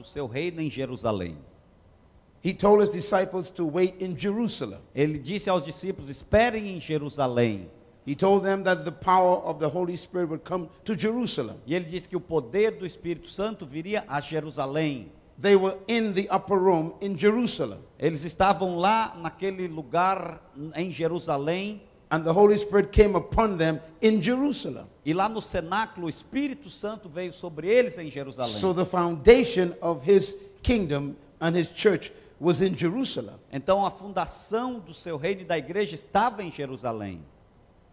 do seu reino em Jerusalém. He told his disciples to wait in Jerusalem. Ele disse aos discípulos: esperem em Jerusalém. He told them that the power of the Holy Spirit would come to Jerusalem. E ele disse que o poder do Espírito Santo viria a Jerusalém. They were in the upper room in Jerusalem. Eles estavam lá naquele lugar em Jerusalém. And the Holy Spirit came upon them in Jerusalem. E lá no cenáculo, o Espírito Santo veio sobre eles em Jerusalém. So the foundation of his kingdom and his church was in Jerusalem. Então a fundação do seu reino e da igreja estava em Jerusalém.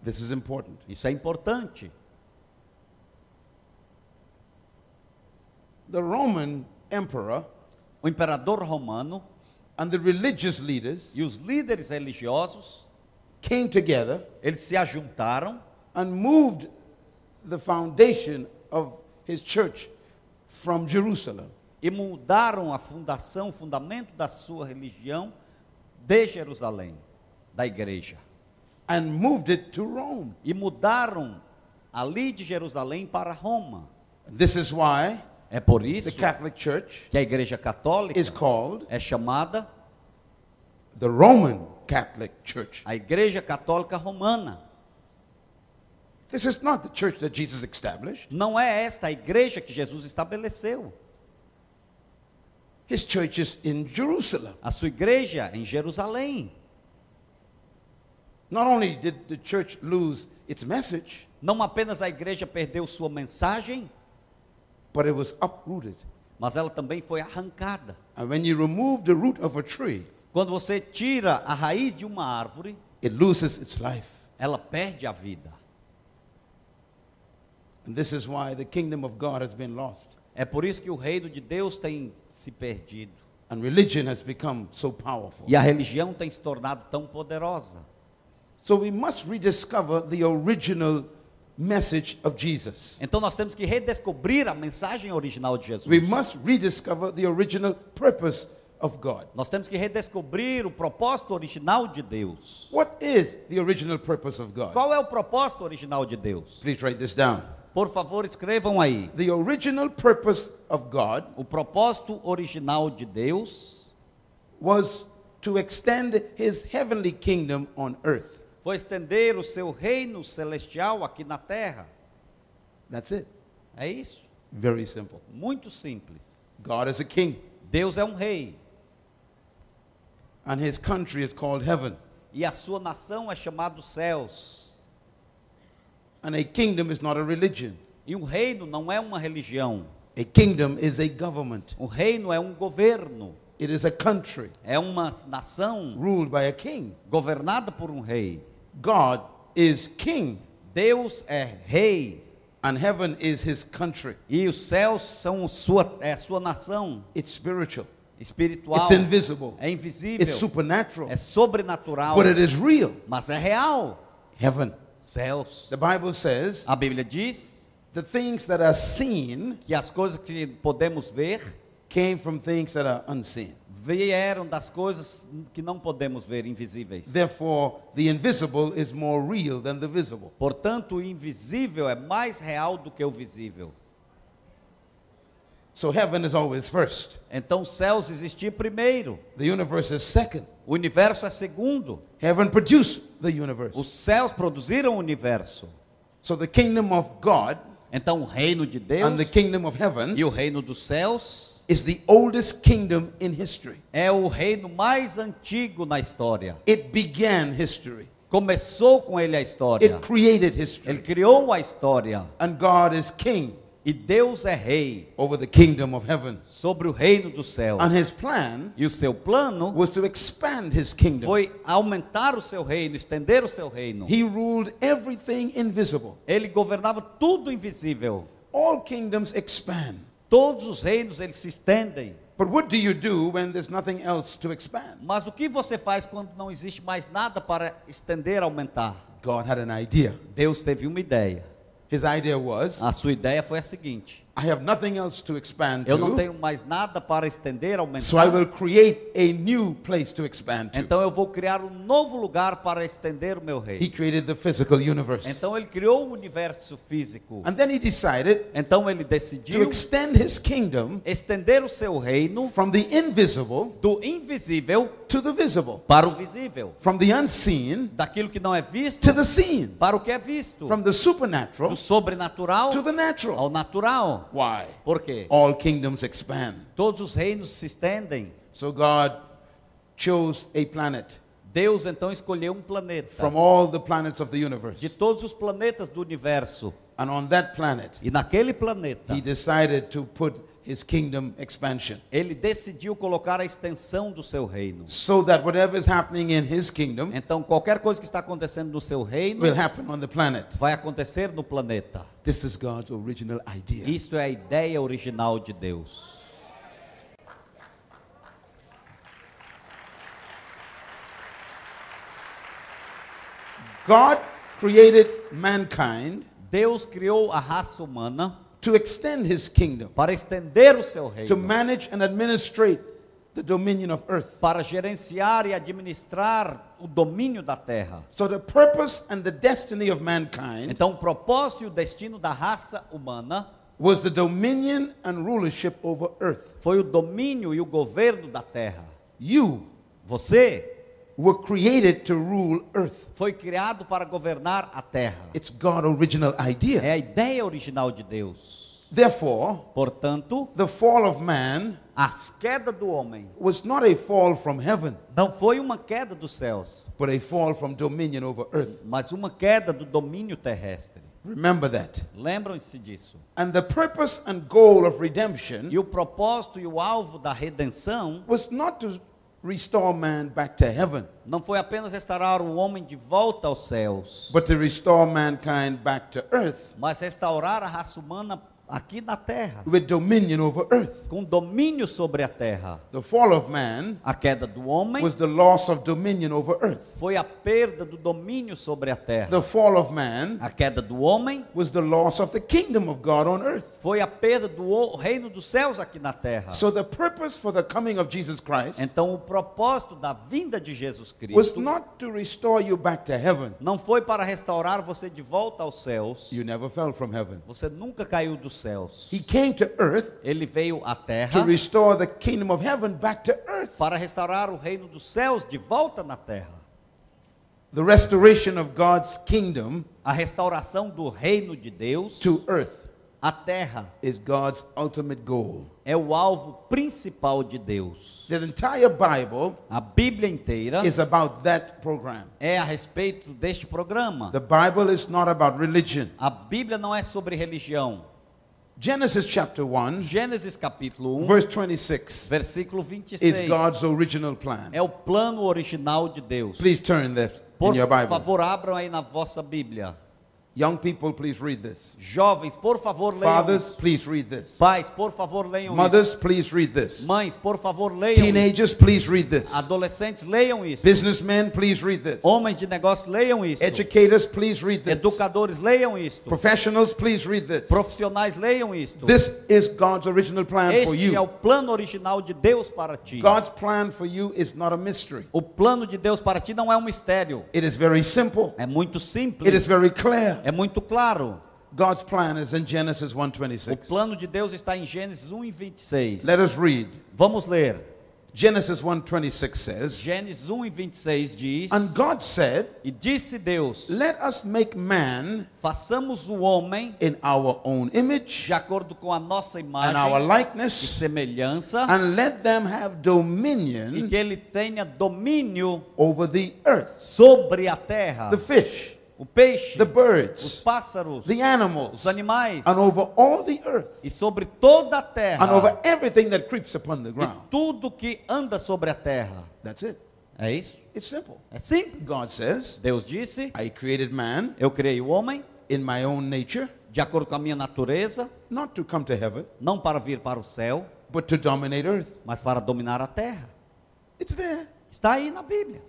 This is important. Isso é importante. The Roman emperor O imperador romano and the religious leaders e os líderes religiosos, came together eles se ajuntaram and moved the foundation of his church from Jerusalem. e mudaram a fundação, o fundamento da sua religião de Jerusalém, da igreja. and moved it to Rome. E mudaram ali de Jerusalém para Roma. This is why É por the isso Catholic Church que a igreja católica is called é chamada the Roman Catholic Church. a igreja católica romana. This is not the church that Jesus established. Não é esta a igreja que Jesus estabeleceu. His church is in Jerusalem. A sua igreja é em Jerusalém. Not only did the church lose its message, Não apenas a igreja perdeu sua mensagem, but it was uprooted. mas ela também foi arrancada. And when you remove the root of a tree, Quando você tira a raiz de uma árvore, it loses its life. ela perde a vida. And this is why the kingdom of God has been lost. É por isso que o reino de Deus tem se perdido. And religion has become so powerful. E a religião tem se tornado tão poderosa. So we must rediscover the original message of Jesus. Então nós temos que redescobrir a mensagem original de Jesus. We must rediscover the original purpose of God. Nós temos que redescobrir o propósito original de Deus. What is the original purpose of God? Qual é o propósito original de Deus? Please write this down. Por favor, escrevam aí. The original purpose of God O propósito original de Deus was to extend his heavenly kingdom on earth. foi estender o seu reino celestial aqui na terra. That's it. É isso. Very simple. Muito simples. God is a king, Deus é um rei and his country is called heaven. e a sua nação é chamada céus. And a kingdom is not a religion, E um reino não é uma religião. a kingdom is a government, Um reino é um governo, it is a country é uma nação ruled by a king. governada por um rei. God is king, Deus é rei and heaven is his country. e os céus são sua é sua nação It's spiritual, espiritual. it's invisible, É invisível, it's supernatural, é sobrenatural, but it is real. mas é real. Heaven. Céus. The Bible says A Bíblia diz the things that are seen que as coisas que podemos ver came from things that are unseen. vieram das coisas que não podemos ver, invisíveis. Therefore, the invisible is more real than the visible. Portanto, o invisível é mais real do que o visível. So heaven is always first. Então, os céus existiam primeiro, The universe is second. o universo é segundo. Heaven produced the Os universe. céus produziram o universo. So the kingdom of God Então, o reino de Deus and the kingdom of heaven e o reino dos céus is the oldest kingdom in history. é o reino mais antigo na história. It began history. Começou com ele a história. It created Ele history. criou a história. And God is king E Deus é rei over the kingdom of heaven. sobre o reino do céu. And his plan E o seu plano was to expand his kingdom. foi aumentar o seu reino, estender o seu reino. He ruled everything invisible. Ele governava tudo invisível. All kingdoms expand. Todos os reinos eles se estendem. But what do you do when there's nothing else to expand? Mas o que você faz quando não existe mais nada para estender, aumentar? God had an idea. Deus teve uma ideia. His idea was A sua ideia foi a seguinte: I have nothing else to expand Eu não to. tenho mais nada para estender, So I aumentar. will create a new place to expand to. Então eu vou criar um novo lugar para estender o meu He reino. created the physical universe. Então ele criou o universo físico. And then he decided Então ele to decidiu extend his kingdom estender o seu reino from the invisible do invisível to the visible, para o visível, from the unseen daquilo que não é visto to the seen, para o que é visto, from the supernatural do sobrenatural to the natural. ao natural. Why? Por quê? All kingdoms expand. Todos os reinos se estendem. So God chose a planet Deus então escolheu um planeta from all the planets of the de universe. todos os planetas do universo. And on that planet, E naquele planeta, he decided to put his kingdom expansion. ele decidiu colocar a extensão do seu reino. So that whatever is happening in his kingdom Então, qualquer coisa que está acontecendo no seu reino will happen on the planet. vai acontecer no planeta. This is God's original idea. Isso é a ideia original de Deus. God created mankind Deus criou a raça humana to extend his kingdom, para estender o seu to reino, manage and administrate the dominion of earth. para gerenciar e administrar o domínio da terra. So the purpose and the destiny of mankind Então, o propósito e o destino da raça humana was the dominion and rulership over earth. foi o domínio e o governo da terra. You Você were created to rule earth. foi criado para governar a terra. It's God's original idea. É a ideia original de Deus. Therefore, Portanto, the fall of man a queda do homem was not a fall from heaven, não foi uma queda dos céus, but a fall from dominion over earth. mas uma queda do domínio terrestre. Remember that. Lembram-se disso. And the purpose and goal of redemption E o propósito e o alvo da redenção was not to restore man back to heaven, não foi apenas restaurar o homem de volta aos céus, but to restore mankind back to earth. mas restaurar a raça humana aqui na terra, with dominion over earth. com domínio sobre a terra. The fall of man A queda do homem was the loss of dominion over earth. foi a perda do domínio sobre a terra. The fall of man A queda do homem was the loss of the kingdom of God on earth. foi a perda do reino dos céus aqui na terra. So the purpose for the coming of Jesus Christ Então o propósito da vinda de Jesus was Cristo not to restore you back to heaven. não foi para restaurar você de volta aos céus. You never fell from heaven. Você nunca caiu dos céus. He came to earth Ele veio à to terra restore the kingdom of heaven back to earth. para restaurar o reino dos céus de volta na terra. The restoration of God's kingdom A restauração do reino de Deus to earth à terra is God's ultimate goal. é o alvo principal de Deus. The entire Bible A Bíblia inteira is about that program. é a respeito deste programa. The Bible is not about religion. A Bíblia não é sobre religião. Genesis chapter 1, Gênesis capítulo 1, verse 26 versículo is 26 God's original plan. é o plano original de Deus. Please turn there Por in your Bible. favor, abram aí na vossa Bíblia. Young people, please read this. Jovens, por favor, leiam Fathers, isso. please read this. Pais, por favor, leiam Mothers, please read this. isso. Mães, por favor, leiam isso. Teenagers, please read this. Adolescentes, leiam isso. Businessmen, please read this. Homens de negócio, leiam isso. Educators, please read this. Educadores, leiam isto. Professionals, please read this. Profissionais, leiam isto. This is God's original plan for Este é o you. plano original de Deus para ti. God's plan for you is not a mystery. O plano de Deus para ti não é um mistério. It is very simple. É muito It is simples. very clear. É muito claro. God's plan is in Genesis O 1:26. plano de Deus está em Gênesis 1 e 26. Let us read. Vamos ler. Genesis 1:26 says, Gênesis 1 e 26 diz: "And God said, E disse Deus: let us make man Façamos o homem in our own image de acordo com a nossa and our imagem e likeness, semelhança, and let them have e dominion que ele tenha domínio over the earth, sobre a terra, the fish, o peixe, the os birds, pássaros, the animals, os animais, and over all the earth, e sobre toda a and over terra, everything that creeps upon the e ground." tudo que anda sobre a terra. That's it. É isso? It's simple. É simples. God says, Deus disse: I created man Eu criei o homem in my own nature, de acordo com a minha natureza, not to come to heaven, não para vir para o céu, but to dominate earth. mas para dominar a terra. It's there. Está aí na Bíblia.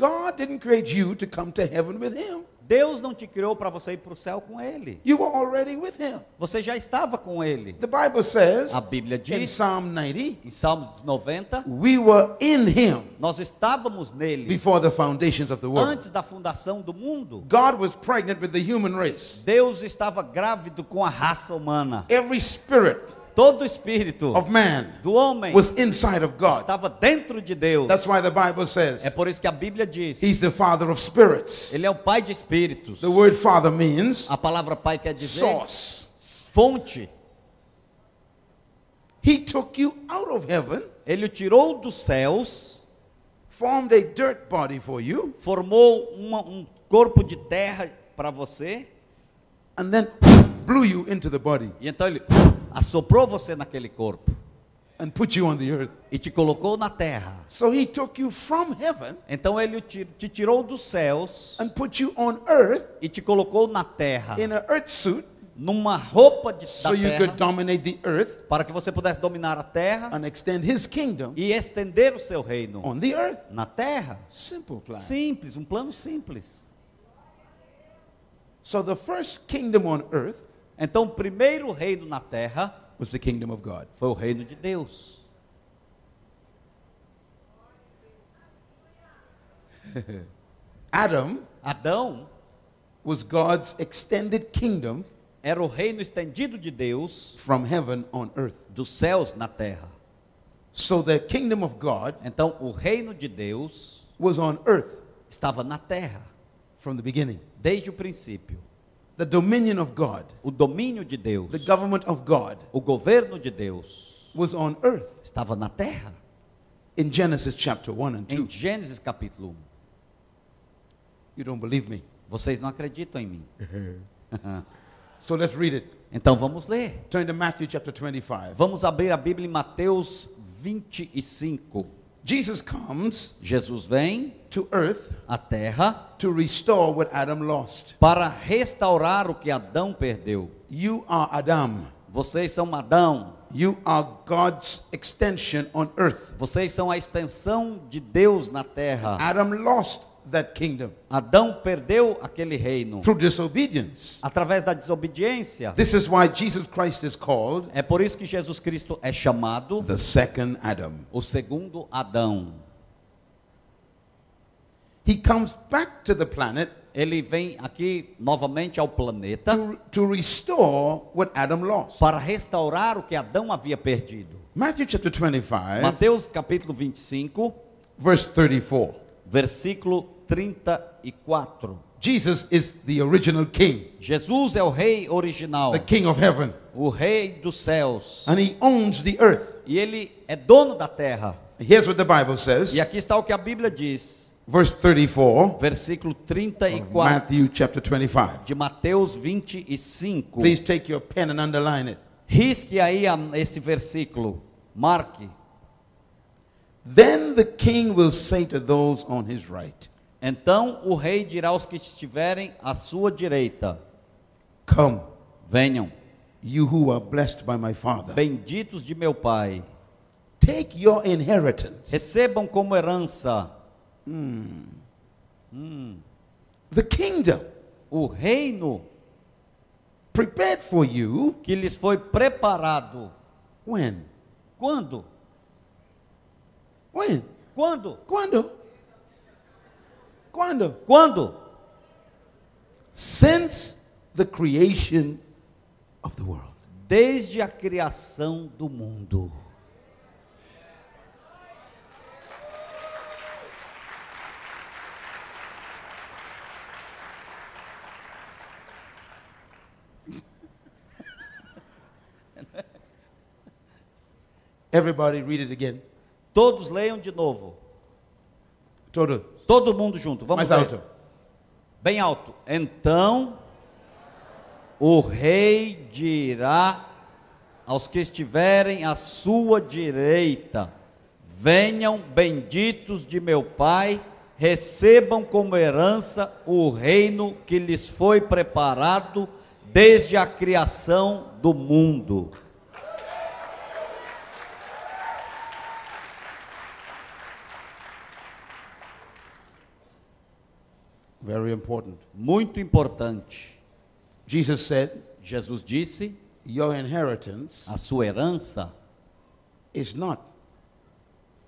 God didn't create you to come to heaven with him. Deus não te criou para você ir para o céu com Ele. You were already with Him. Você já estava com Ele. The Bible says A Bíblia in diz, Psalm 90, em Salmos 90, we were in Him nós estávamos nele before the foundations of the world. antes da fundação do mundo. God was pregnant with the human race. Deus estava grávido com a raça humana. Every spirit Todo espírito of man do homem was inside of God. estava dentro de Deus. That's why the Bible says É por isso que a Bíblia diz, He's the Father of spirits. ele é o pai de espíritos. The word Father means A palavra pai quer dizer source. fonte. He took you out of heaven, Ele o tirou dos céus, formed a dirt body for you, formou uma- um corpo de terra para você, and then blew you into the body e então ele assoprou você naquele corpo and put you on the earth. e te colocou na terra. So he took you from heaven Então ele te, te tirou dos céus and put you on earth e te colocou na terra, in an earth suit numa roupa de, so da you could terra, dominate the earth para que você pudesse dominar a terra and extend his kingdom e estender o seu reino on the earth. na terra. Simple plan. Simples, um plano simples. So the first kingdom on earth Então, o primeiro reino na terra was the kingdom of God. foi o reino de Deus. Adam Adão was God's extended kingdom era o reino estendido de Deus from heaven on earth. dos céus na terra. So the kingdom of God Então, o reino de Deus was on earth estava na terra from the beginning. desde o princípio. The dominion of God, O domínio de Deus, the government of God o governo de Deus was on earth estava na terra. in Genesis chapter 1 and 2. Em Gênesis capítulo 1. You don't believe me? Vocês não acreditam em mim. So let's read it. Então vamos ler. Turn to Matthew chapter 25. Vamos abrir a Bíblia em Mateus 25. Jesus comes Jesus vem to earth à terra to restore what Adam lost. para restaurar o que Adão perdeu. You are Adam. Vocês são Adão, You are God's extension on earth. vocês são a extensão de Deus na terra. Adam lost that kingdom Adão perdeu aquele reino through disobedience. através da desobediência. This is why Jesus Christ is called É por isso que Jesus Cristo é chamado the second Adam. o segundo Adão. He comes back to the planet Ele vem aqui novamente ao planeta to, to restore what Adam lost. para restaurar o que Adão havia perdido. Matthew chapter 25, Mateus capítulo 25, verse 34. versículo 34. Jesus is the original king, Jesus é o rei original, the king of heaven, o rei dos céus, and he owns the earth. e ele é dono da terra. Here's what the Bible says, E aqui está o que a Bíblia diz, verse 34, versículo of 34 Matthew chapter 25. de Mateus 25. Please take your pen and underline it. Risque aí esse versículo, marque. Then the king will say to those on his right, Então o rei dirá aos que estiverem à sua direita: Come, Venham, you who are blessed by my Father. benditos de meu Pai, Take your inheritance, recebam como herança the kingdom o reino prepared for you. que lhes foi preparado. When? Quando? When? Quando? Quando? Quando? Quando? Since the creation of the world. Desde a criação do mundo. Everybody read it again. Todos leiam de novo. Todo. Todo mundo junto. Vamos Mais ler. alto. Bem alto. Então o rei dirá aos que estiverem à sua direita: Venham benditos de meu Pai, recebam como herança o reino que lhes foi preparado desde a criação do mundo. Very important. Muito importante. Jesus said, Jesus disse: Your inheritance a sua herança is not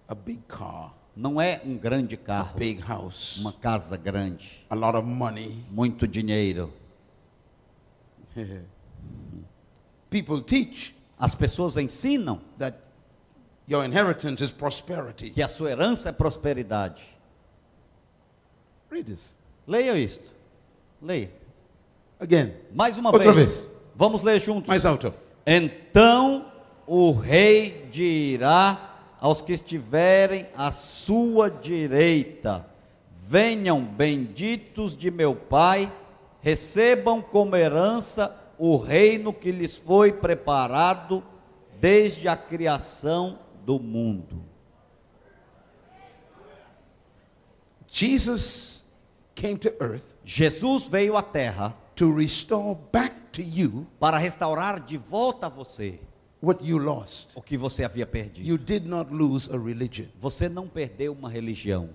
a big car, não é um grande a carro, big house, uma casa grande, a lot of money. muito dinheiro. People teach As pessoas ensinam that your inheritance is prosperity. que a sua herança é prosperidade. Read this Leia isto. Leia. again. Mais uma Outra vez. vez. Vamos ler juntos. Mais alto. Então o rei dirá aos que estiverem à sua direita: Venham, benditos de meu Pai, recebam como herança o reino que lhes foi preparado desde a criação do mundo. Jesus came to earth Jesus veio à terra to restore back to you para restaurar de volta a você what you lost. o que você havia perdido. You did not lose a religion. Você não perdeu uma religião,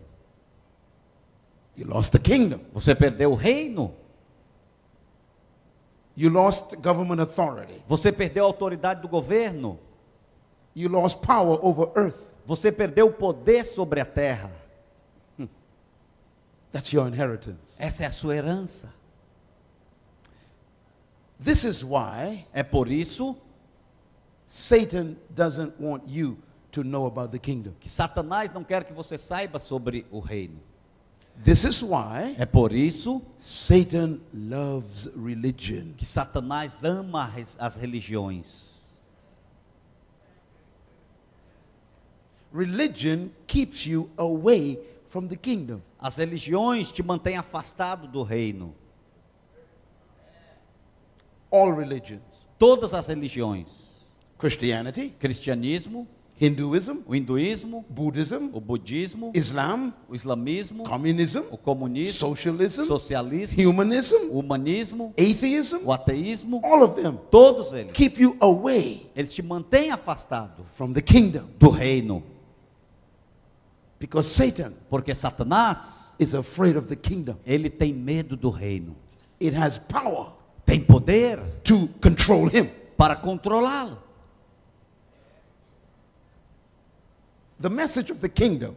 You lost the kingdom. você perdeu o reino. You lost government authority. Você perdeu a autoridade do governo. You lost power over earth. Você perdeu o poder sobre a terra. That's your inheritance. Essa é a sua herança. This is why É por isso Satan doesn't want you to know about the kingdom. que Satanás não quer que você saiba sobre o reino. This is why É por isso Satan loves religion. que Satanás ama as religiões. Religion keeps you away from the kingdom. As religiões te mantêm afastado do reino. All religions. Todas as religiões. Christianity, Cristianismo, Hinduism, o hinduísmo, Buddhism, o budismo, Islam, o islamismo, communism, o comunismo, socialism, socialismo, humanism, o humanismo, atheism, o ateísmo, all of them todos eles. keep you away Eles te mantêm afastado from the kingdom. do reino. Because Satan Porque Satanás, is afraid of the kingdom. ele tem medo do reino. It has power Tem poder to control him. para controlá-lo. The message of the kingdom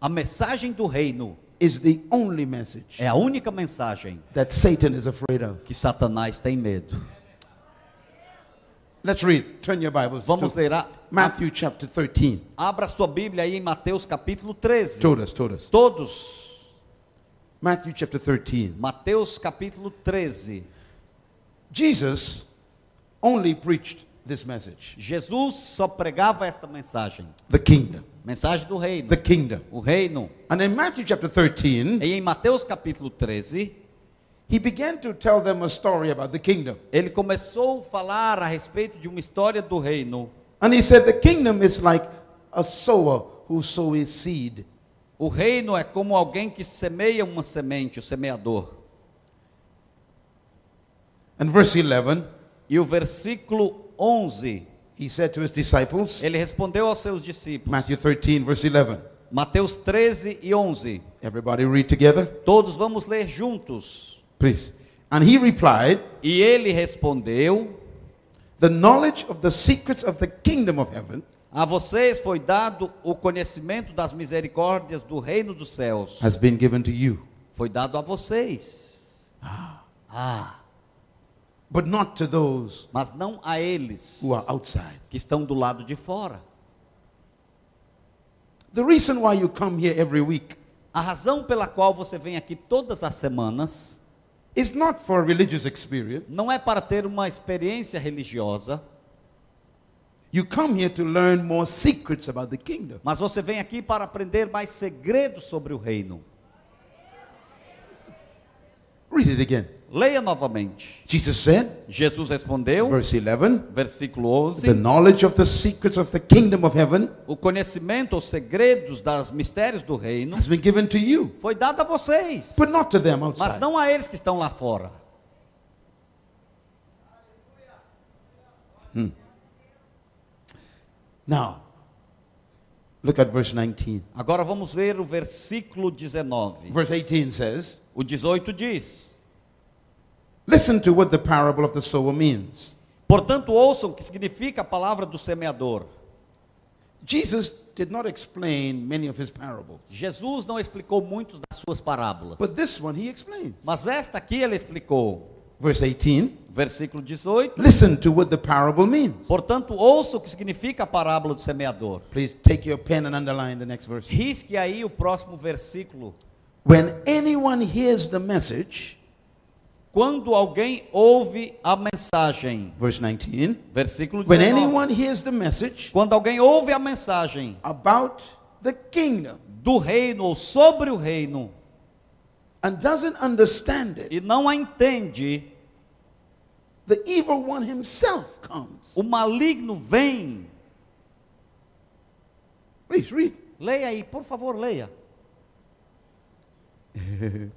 A mensagem do reino is the only message é a única mensagem that Satan is afraid of. que Satanás tem medo. Let's read. Turn your Bibles Vamos to ler a, Matthew chapter 13. abra sua Bíblia aí em Mateus capítulo 13. Told us, told us. Todos. Matthew chapter 13. Mateus capítulo 13. Jesus only preached this message Jesus só pregava esta mensagem. the kingdom, Mensagem do reino. the kingdom. O reino. And in Matthew chapter 13, E em Mateus capítulo 13, ele começou a falar a respeito de uma história do reino. And he said, The kingdom is like a sower who sows seed. O reino é como alguém que semeia uma semente, o semeador. And verse 11, E o versículo 11, he said to his disciples, ele respondeu aos seus discípulos. Matthew 13, verse 11. Mateus 13 e 11. Everybody read together, Todos vamos ler juntos. Please. And he replied, E ele respondeu: The knowledge of the secrets of the kingdom of heaven A vocês foi dado o conhecimento das misericórdias do reino dos céus. has been given to you, Foi dado a vocês. Ah, but not to those mas não a eles who are outside. que estão do lado de fora. The reason why you come here every week A razão pela qual você vem aqui todas as semanas not for religious experience. não é para ter uma experiência religiosa, You come here to learn more secrets about the kingdom. mas você vem aqui para aprender mais segredos sobre o reino. Read it again. Leia novamente. Jesus said, Jesus respondeu, verse 11, versículo the 11: knowledge of the secrets of the kingdom of heaven O conhecimento, os segredos dos mistérios do reino has been given to you, foi dado a vocês, but not to them mas outside. não a eles que estão lá fora. Now, Look at verse 19. Agora vamos ver o versículo 19. Verse 18 says, O 18 diz: Listen to what the parable of the sower means. Portanto, ouçam o que significa a palavra do semeador. Jesus did not explain many of his parables, Jesus não explicou muitas das suas parábolas, but this one he explains. mas esta aqui ele explicou. Verse 18 Versículo 18. Listen to what the parable means. Portanto, ouça o que significa a parábola do semeador. Please take your pen and underline the next verse. Risque aí o próximo versículo. When anyone hears the message, Quando alguém ouve a mensagem, verse 19, versículo when 19. anyone hears the message Quando alguém ouve a mensagem about the kingdom do reino ou sobre o reino and doesn't understand it, e não a entende, the evil one himself comes. o maligno vem. Please read. Leia aí, por favor, leia.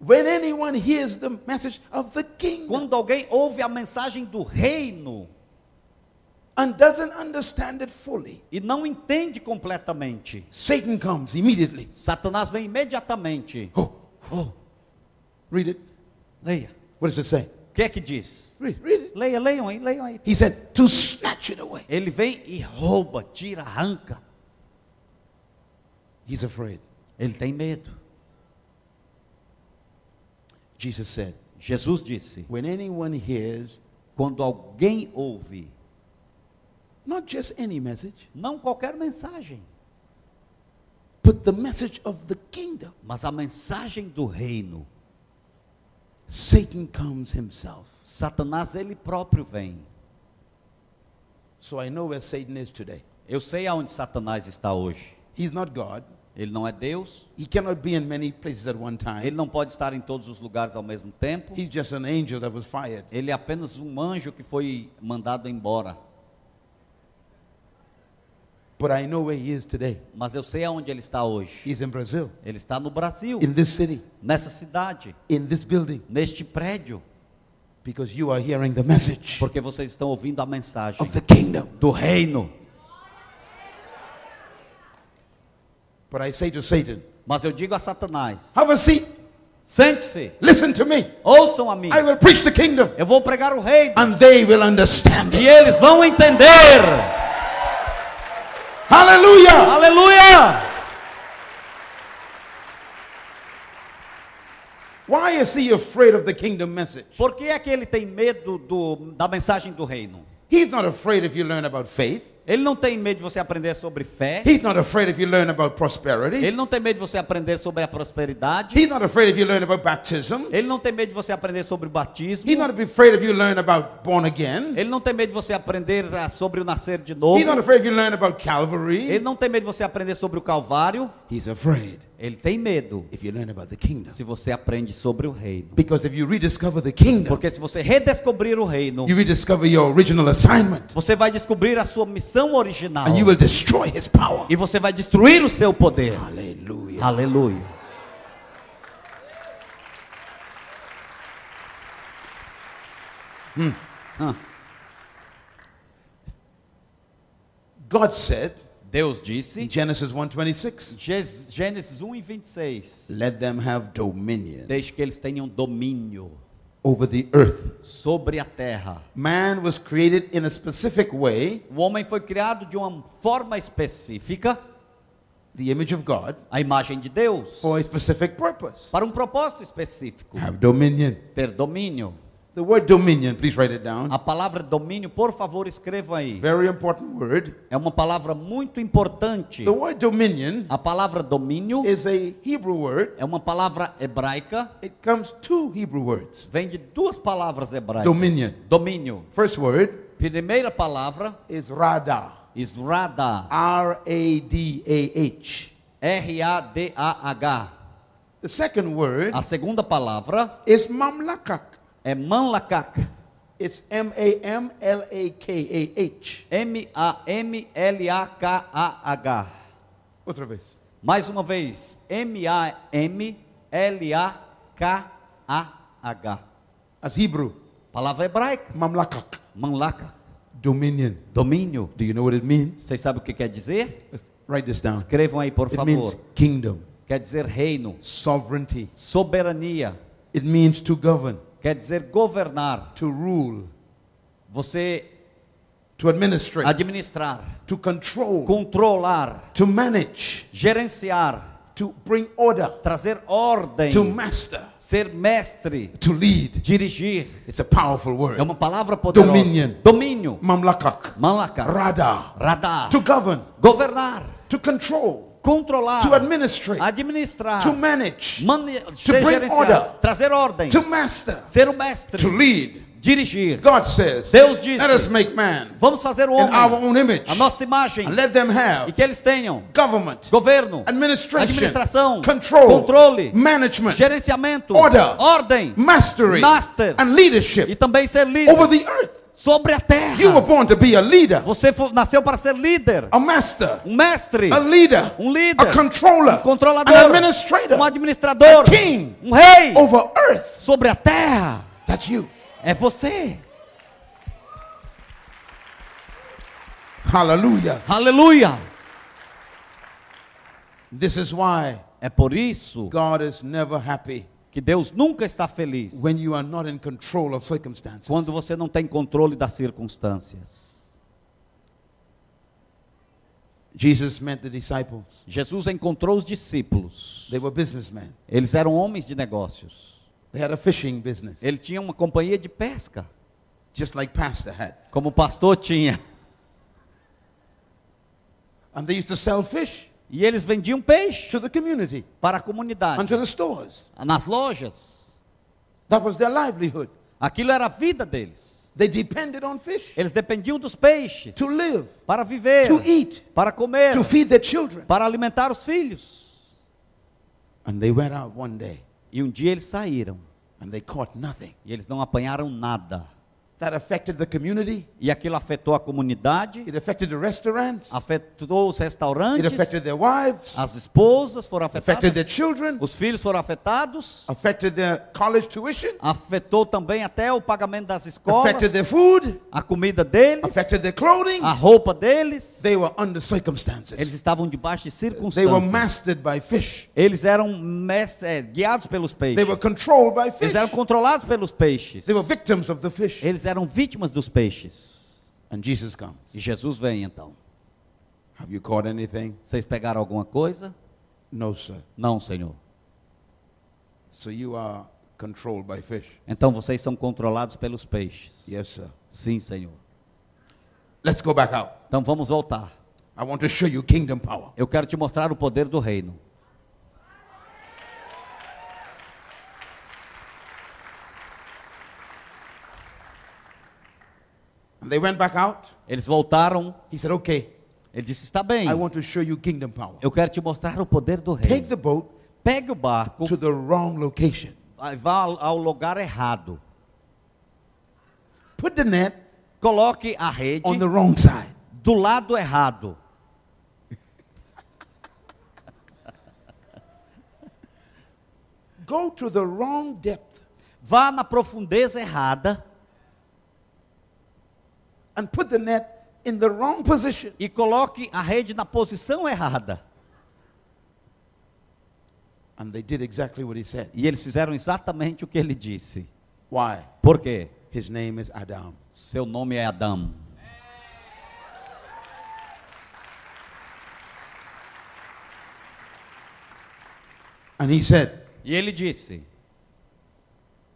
When anyone hears the message of the kingdom Quando alguém ouve a mensagem do reino and doesn't understand it fully, e não entende completamente, Satan comes immediately. Satanás vem imediatamente. Oh, Oh, read it. leia. What does it say? O que é que diz? Read, read it. Leia, leiam aí, leiam aí. He said, to snatch it away. Ele vem e rouba, tira, arranca. He's afraid. Ele tem medo. Jesus said, Jesus disse: when anyone hears quando alguém ouve, not just any message, não qualquer mensagem, but the message of the kingdom, mas a mensagem do reino, Satan comes himself. Satanás ele próprio vem. So I know where Satan is today. Eu sei aonde Satanás está hoje. He's not God. Ele não é Deus, He cannot be in many places at one ele time. não pode estar em todos os lugares ao mesmo tempo. He's just an angel that was fired. Ele é apenas um anjo que foi mandado embora. But I know where he is today. Mas eu sei aonde ele está hoje. He's in Brazil, Ele está no Brasil, in this city, nessa cidade, in this building, neste prédio, because you are hearing the message porque vocês estão ouvindo a mensagem of the kingdom. do reino. But I say to Satan, Mas eu digo a Satanás: have a seat, sente-se, listen to me. ouçam a mim. I will preach the kingdom, Eu vou pregar o reino and they will understand e it. eles vão entender. Hallelujah! Aleluia! Why is he afraid of the kingdom message? Por que é que ele tem medo do, da mensagem do reino? He's not afraid if you learn about faith. Ele não tem medo de você aprender sobre fé. He's not afraid if you learn about prosperity. Ele não tem medo de você aprender sobre a prosperidade. He's not afraid if you learn about baptism. Ele não tem medo de você aprender sobre o batismo. He's not afraid if you learn about born again. Ele não tem medo de você aprender ah, sobre o nascer de novo. He's not afraid if you learn about Ele Calvary. não tem medo de você aprender sobre o Calvário. He's afraid Ele tem medo if you learn about the kingdom. se você aprende sobre o reino. Because if you rediscover the kingdom, Porque se você redescobrir o reino, you rediscover your original assignment você vai descobrir a sua missão original. and you will destroy his power. E você vai destruir o seu poder. Hallelujah. Aleluia. Ah, God said Deus in disse, Genesis 1:26, Gês- Gênesis 1 e 26, let them have dominion deixe que eles tenham domínio over the earth. sobre a terra. Man was created in a specific way, O homem foi criado de uma forma específica, the image of God, a imagem de Deus, for a specific purpose. para um propósito específico, Have dominion. ter domínio. The word dominion, please write it down. A palavra domínio, por favor, escreva aí. Very important word. É uma palavra muito importante. The word dominion A palavra domínio is a Hebrew word. é uma palavra hebraica, It comes two Hebrew words. vem de duas palavras hebraicas. Dominion. Domínio. First word Primeira palavra, is rada. Israda. R A D A H. R-A-D-A-H. The second word A segunda palavra is mamlakak. É Manlakak. It's M A M L A K A H. M-A-M-L-A-K-A-H. Outra vez. Mais uma vez. M-A-M-L-A-K-A-H. As Hebrew. Palavra hebraica. Mamlakak. Manlaka. Dominion. Domínio. Do you know what it means? Vocês sabem o que quer dizer? Let's write this down. Escrevam aí, por It means favor. kingdom, Quer dizer reino, sovereignty. soberania. It means to govern, Quer dizer governar. to rule, Você to administrate, administrar, to control, controlar, to manage, gerenciar, to bring order, trazer ordem, to master, ser mestre, to lead. dirigir. It's a powerful word. É uma palavra poderosa. Dominion. Domínio. Mamlakak, Malaka. radar, Radar. to govern, Governar. to control, Controlar. to administrate, administrar. to manage, mane- bring order. trazer ordem. to master, Ser o mestre. to lead. dirigir. God says, Deus disse, let us make man Vamos fazer o in homem our own image a nossa imagem and let them e have que eles tenham government, governo, administration, administração, control, controle, management, gerenciamento, Order. ordem mastery, Master. and e leadership também ser líder over the earth. Sobre a terra. You were born to be a leader, Você nasceu para ser líder, a master, um mestre, a leader, um líder, a controller, um controlador, an administrator um administrador, a king um rei over earth. sobre a terra. That's you. É você. Hallelujah. Aleluia. This is why É por isso God is never happy que Deus nunca está feliz when you are not in control of circumstances. quando você não tem controle das circunstâncias. Jesus met the disciples. Jesus encontrou os discípulos. They were businessmen. Eles eram homens de negócios. They had a fishing business, Ele tinha uma companhia de pesca, just like Pastor had. como o pastor tinha. And they used to sell fish E eles vendiam peixe to the community para a comunidade, and to the stores. nas lojas. That was their livelihood. Aquilo era a vida deles. They depended on fish Eles dependiam dos peixes to live, para viver, to eat, para comer, to feed their children. para alimentar os filhos. And they went out one day E um dia eles saíram and they caught nothing. e eles não apanharam nada. That affected the community, E aquilo afetou a comunidade, it affected the restaurants, afetou os it restaurantes, affected their wives, as esposas foram affected their afetadas, children, os filhos foram afetados, affected their college tuition, afetou também até o pagamento das escolas, affected their food, a comida deles, affected their clothing. a roupa deles. They were under Eles circumstances. estavam debaixo de They were circunstâncias. mastered by fish. Eles eram é, guiados pelos They peixes. were controlled by fish. Eles eram controlados pelos peixes. They were victims of the fish. Eles eram vítimas dos peixes. And Jesus comes. E Jesus vem então. Have you caught anything? Vocês pegaram alguma coisa? No, sir. Não, Senhor. So you are controlled by fish. Então vocês são controlados pelos peixes. Yes, sir. Sim, Senhor. Let's go back out. Então vamos voltar. I want to show you kingdom power. Eu quero te mostrar o poder do reino. They went back out. Eles voltaram. He said, Okay, Ele disse: Está bem. I want to show you kingdom power. Eu quero te mostrar o poder do Take reino. the boat Pegue o barco, to the wrong location. vá ao, ao lugar errado. Put the net Coloque a rede on the wrong side. do lado errado. Go to the wrong depth Vá na profundeza errada and put the net in the wrong position. e coloque a rede na posição errada. And they did exactly what he said. E eles fizeram exatamente o que ele disse. Why? Por quê? His name is Adam. Seu nome é Adão. And he said, E ele disse: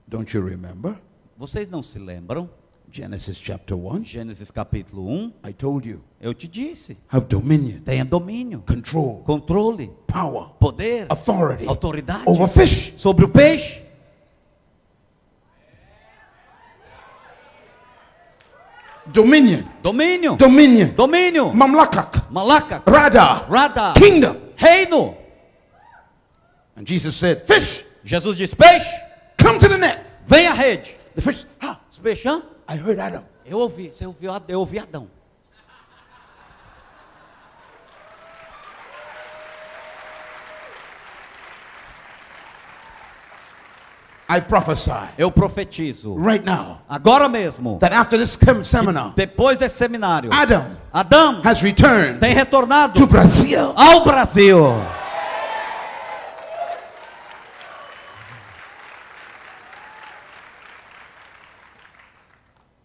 Don't you remember? Vocês não se lembram? Genesis chapter 1. Gênesis capítulo 1, I told you. eu te disse: Have dominion, tenha domínio, control, controle, power, poder, authority autoridade over fish. sobre o peixe. Dominion, Domínio, dominion, domínio, mamlakak, malaca, radar, rada, kingdom. reino. And Jesus said, Fish, Jesus diz: peixe, come to the net. vem a rede. The fish, ah, Os peixes? I heard Adam. Eu ouvi, você ouviu, eu ouvi Adão. I prophesy Eu profetizo right now agora mesmo, that after this sem- seminar, depois desse seminário, Adam Adão has returned tem retornado to Brazil. ao Brasil.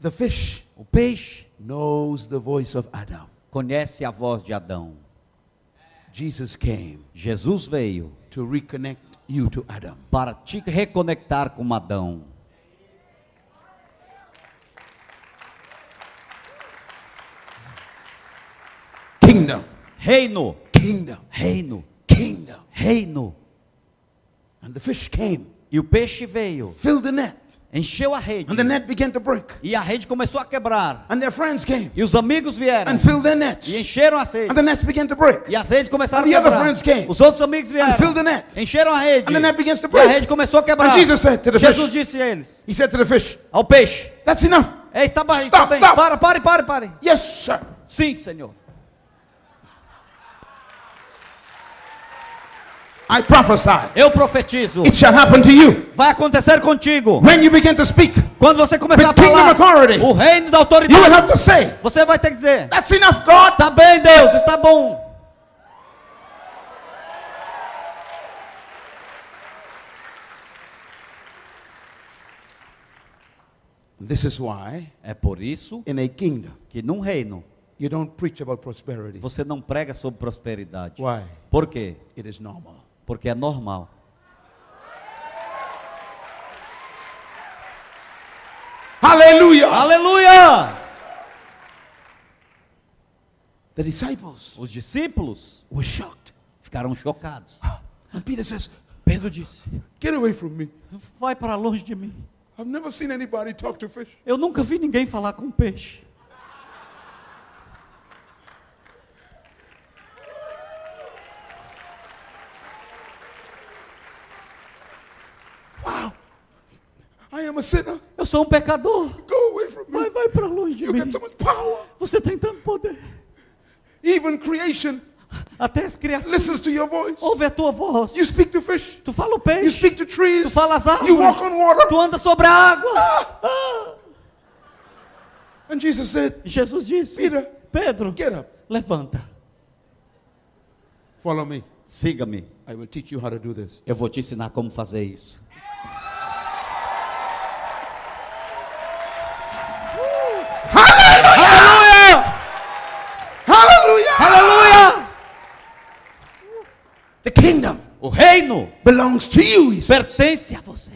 The fish O peixe knows the voice of Adam. conhece a voz de Adão. Jesus came Jesus veio to reconnect you to Adam. para te reconectar com Adão. Kingdom, Reino, kingdom, reino, kingdom. reino. And the fish came, E o peixe veio, filled the net, encheu a rede. and the net began to break. E a rede começou a quebrar. And their friends came E os amigos vieram and filled their nets, e encheram as redes. and the nets began to break. E as redes começaram And the a other quebrar. friends came Os outros amigos and filled the vieram, net. encheram a rede. And the net begins to E a break. rede começou a quebrar. And Jesus said to the Jesus fish, disse a eles, He said to the fish, ao peixe: That's enough. Ei, está, Stop, está bem, stop. para, pare, pare, pare. Yes, sir. Sim, Senhor. I prophesy. Eu profetizo. It shall happen to you. Vai acontecer contigo. When you begin to speak, Quando você começar a falar authority. o reino da you will autoridade, have to say, você vai ter que dizer: That's enough, God. Tá bem, Deus, está bom. This is why, É por isso in a kingdom, que num reino you don't preach about prosperity. você não prega sobre prosperidade. Why? Por quê? It is normal. Porque é normal. Hallelujah. Aleluia! The disciples Os discípulos were shocked. ficaram chocados. And Peter says, Pedro disse: Get away from me. Vai para longe de mim. I've never seen anybody talk to fish. Eu nunca vi ninguém falar com peixe. Wow. I am a sinner. Eu sou um pecador. Go away from Vai, me. vai para longe de You mim. got so much power. Você tem tanto poder. Even creation Até as crianças listens to your voice. ouve a tua voz. You speak to fish. Tu fala o You peixe. speak to trees. Tu fala as You walk árvores. on water. Tu anda sobre a água. Ah. And Jesus said, E Jesus disse: Peter, Pedro, get up. levanta. Follow me. Siga-me. I will teach you how to do this. Eu vou te ensinar como fazer isso. Reino belongs to you. Said. pertence a você.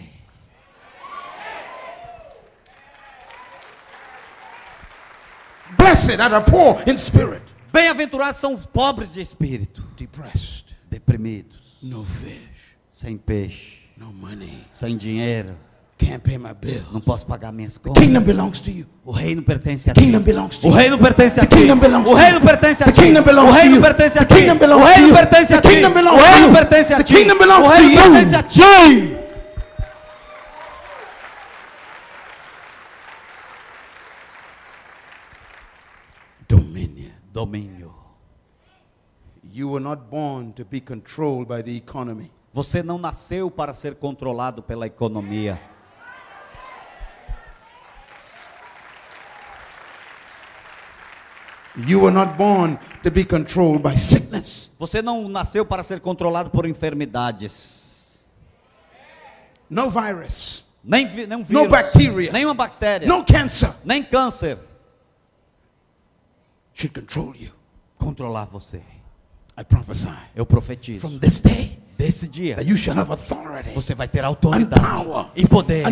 Blessed are the poor in spirit, Bem-aventurados são os pobres de espírito, depressed, deprimidos, no fish, sem peixe, no money, sem dinheiro, can't pay my bills. não posso pagar minhas The contas. kingdom belongs to you. O reino pertence a The ti. kingdom belongs to O reino pertence a The ti. kingdom belongs O to reino you. pertence a The ti. kingdom belongs O to reino pertence a The ti. kingdom belongs O to reino pertence a The ti. kingdom belongs O to reino pertence a The ti. kingdom belongs O to reino pertence a ti. Dominion. Domínio. You were not born to be controlled by the economy. Você não nasceu para ser controlado pela economia. You were not born to be controlled by sickness. Você não nasceu para ser controlado por enfermidades. No virus. Nem, vi- nem um No vírus. bacteria. Nenhuma bactéria. No cancer Nem câncer. should control you. Controlar você. I prophesy Eu profetizo. from this day Desse dia, that you shall have authority você vai ter autoridade e poder.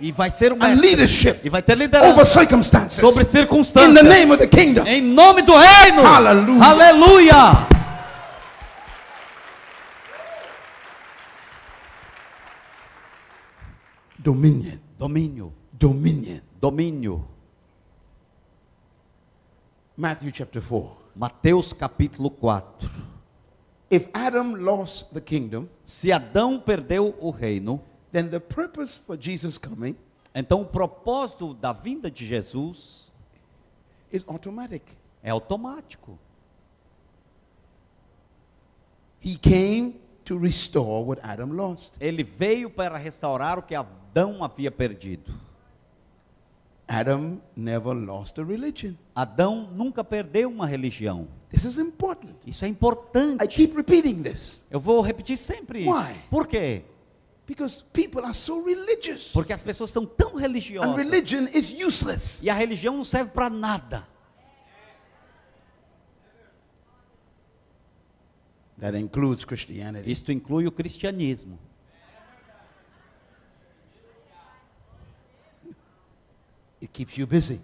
E vai ser um mestre. leadership E vai ter over liderança circumstances sobre in the circunstâncias. name of the kingdom. Em nome do reino. Aleluia. Aleluia. Dominion. Domínio. Dominion. Domínio. Matthew chapter 4. Mateus capítulo 4. If Adam lost the kingdom, Se Adão perdeu o reino, then the purpose for Jesus coming então o propósito da vinda de Jesus is automatic. é automático. He came to restore what Adam lost. Ele veio para restaurar o que Adão havia perdido. Adam never lost a religion. Adão nunca perdeu uma religião. This is important. Isso é I importante. keep repeating this Eu vou repetir sempre isso. Why? Por quê? because people are so religious. Porque as pessoas são tão And religiosas. religion is useless. E a religião não serve para nada. That includes Christianity. Isto inclui o cristianismo. It keeps you busy,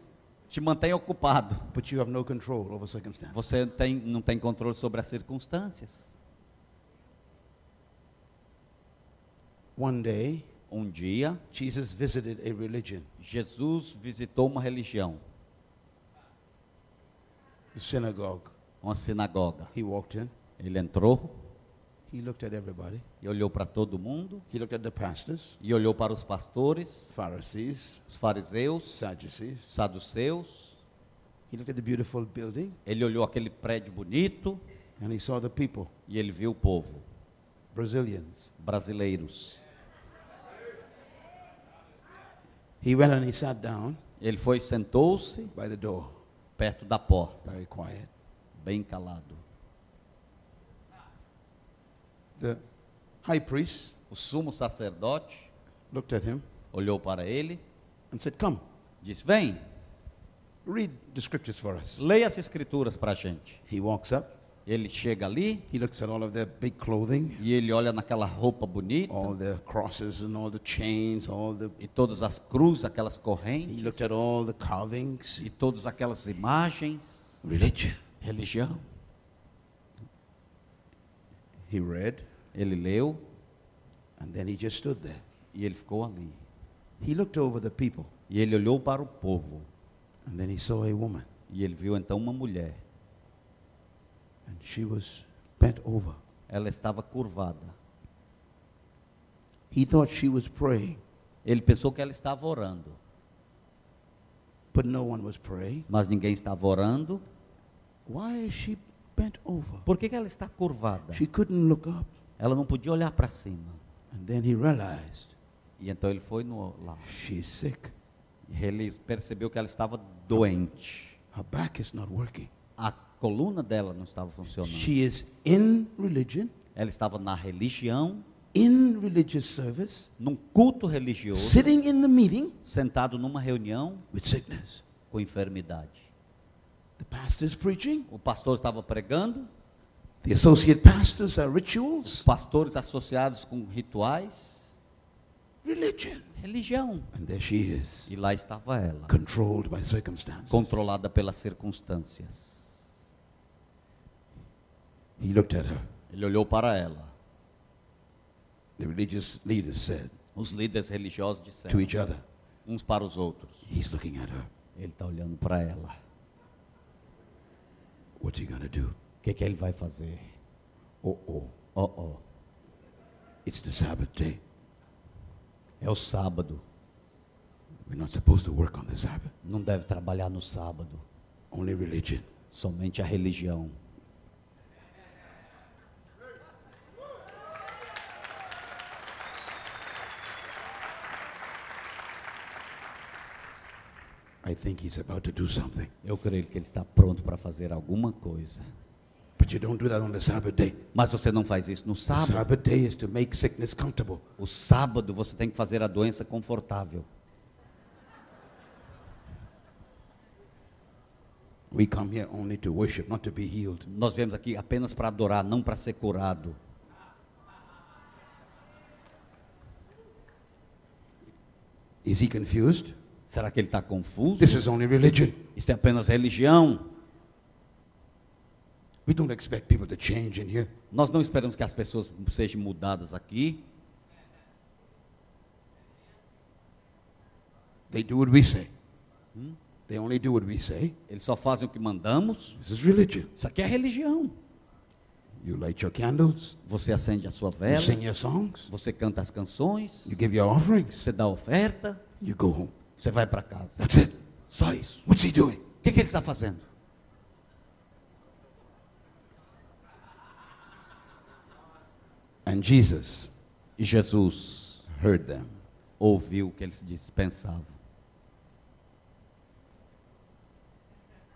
Te mantém ocupado. but you have no control over circumstances. Você tem, não tem controle sobre as circunstâncias. One day, Um dia, Jesus visited a religion, Jesus visitou uma religião, the synagogue. uma sinagoga. He walked in, Ele entrou he looked at everybody, e olhou para todo mundo, he looked at the pastors, e olhou para os pastores, Pharisees, os fariseus, Sadducees. saduceus. He looked at the beautiful building, Ele olhou aquele prédio bonito and he saw the people, e ele viu o povo, Brazilians. brasileiros. He went and he sat down Ele foi sentou-se by the door, perto da porta, very quiet. bem calado. The high priest O sumo sacerdote looked at him olhou para ele, and said, Come, disse: Vem, read the scriptures for us. leia as escrituras para a gente. He walks up, Ele chega ali he looks at all of their big clothing, e ele olha naquela roupa bonita all the crosses and all the chains, all the. e todas as cruzes, aquelas He correntes looked at all the carvings. e todas aquelas imagens, Religion. religião. He read, Ele leu and then he just stood there. e ele ficou ali. He looked over the people, E ele olhou para o povo and then he saw a woman, e ele viu então uma mulher. and she was bent over. Ela estava curvada. He thought she was praying, Ele pensou que ela estava orando, but no one was praying. mas ninguém estava orando. Why is she bent over? Por que, que ela está curvada? She couldn't look up. Ela não podia olhar para cima. And then he realized E então ele foi no, lá. she's sick. Ele percebeu que ela estava doente. Her back is not working. A coluna dela não estava funcionando. She is in religion, Ela estava na religião, in religious service, num culto religioso, sitting in the meeting sentado numa reunião with sickness. com enfermidade. The pastor's preaching. O pastor estava pregando, The associate pastors are rituals. pastores associados com rituais, Religion. religião. And there she is, E lá estava ela, controlled by circumstances. controlada pelas circunstâncias. He looked at her. Ele olhou para ela. The religious leaders said Os líderes religiosos to disseram each other, uns para os outros: He's looking at her. Ele está olhando para ela. What's he going to do? O que, que ele vai fazer? Oh, oh, Oh, oh, it's the Sabbath day. é o sábado. We're not supposed to work on the Sabbath. Não deve trabalhar no sábado. Only religion. Somente a religião. I think he's about to do something. Eu creio que ele está pronto para fazer alguma coisa. But you don't do that on the Sabbath day. Mas você não faz isso no The sábado. Sabbath day is to make sickness comfortable. O sábado você tem que fazer a doença confortável. We come here only to worship, not to be healed. Nós viemos aqui apenas para adorar, não para ser curado. Is he confused? Será que ele está confuso? This is only religion. Isso é apenas religião. We don't expect people to change in here. Nós não esperamos que as pessoas sejam mudadas aqui. They do what we say. They only do what we say. Eles só fazem o que mandamos. This is religion. Isso aqui é religião. You light your candles, Você acende a sua you vela, sing your songs, você canta as canções, you give your offerings, você dá a oferta, you go home. você vai para casa. That's it. Só isso. What's he doing? O que, que ele está fazendo? And Jesus E Jesus heard them. ouviu o que eles dispensavam.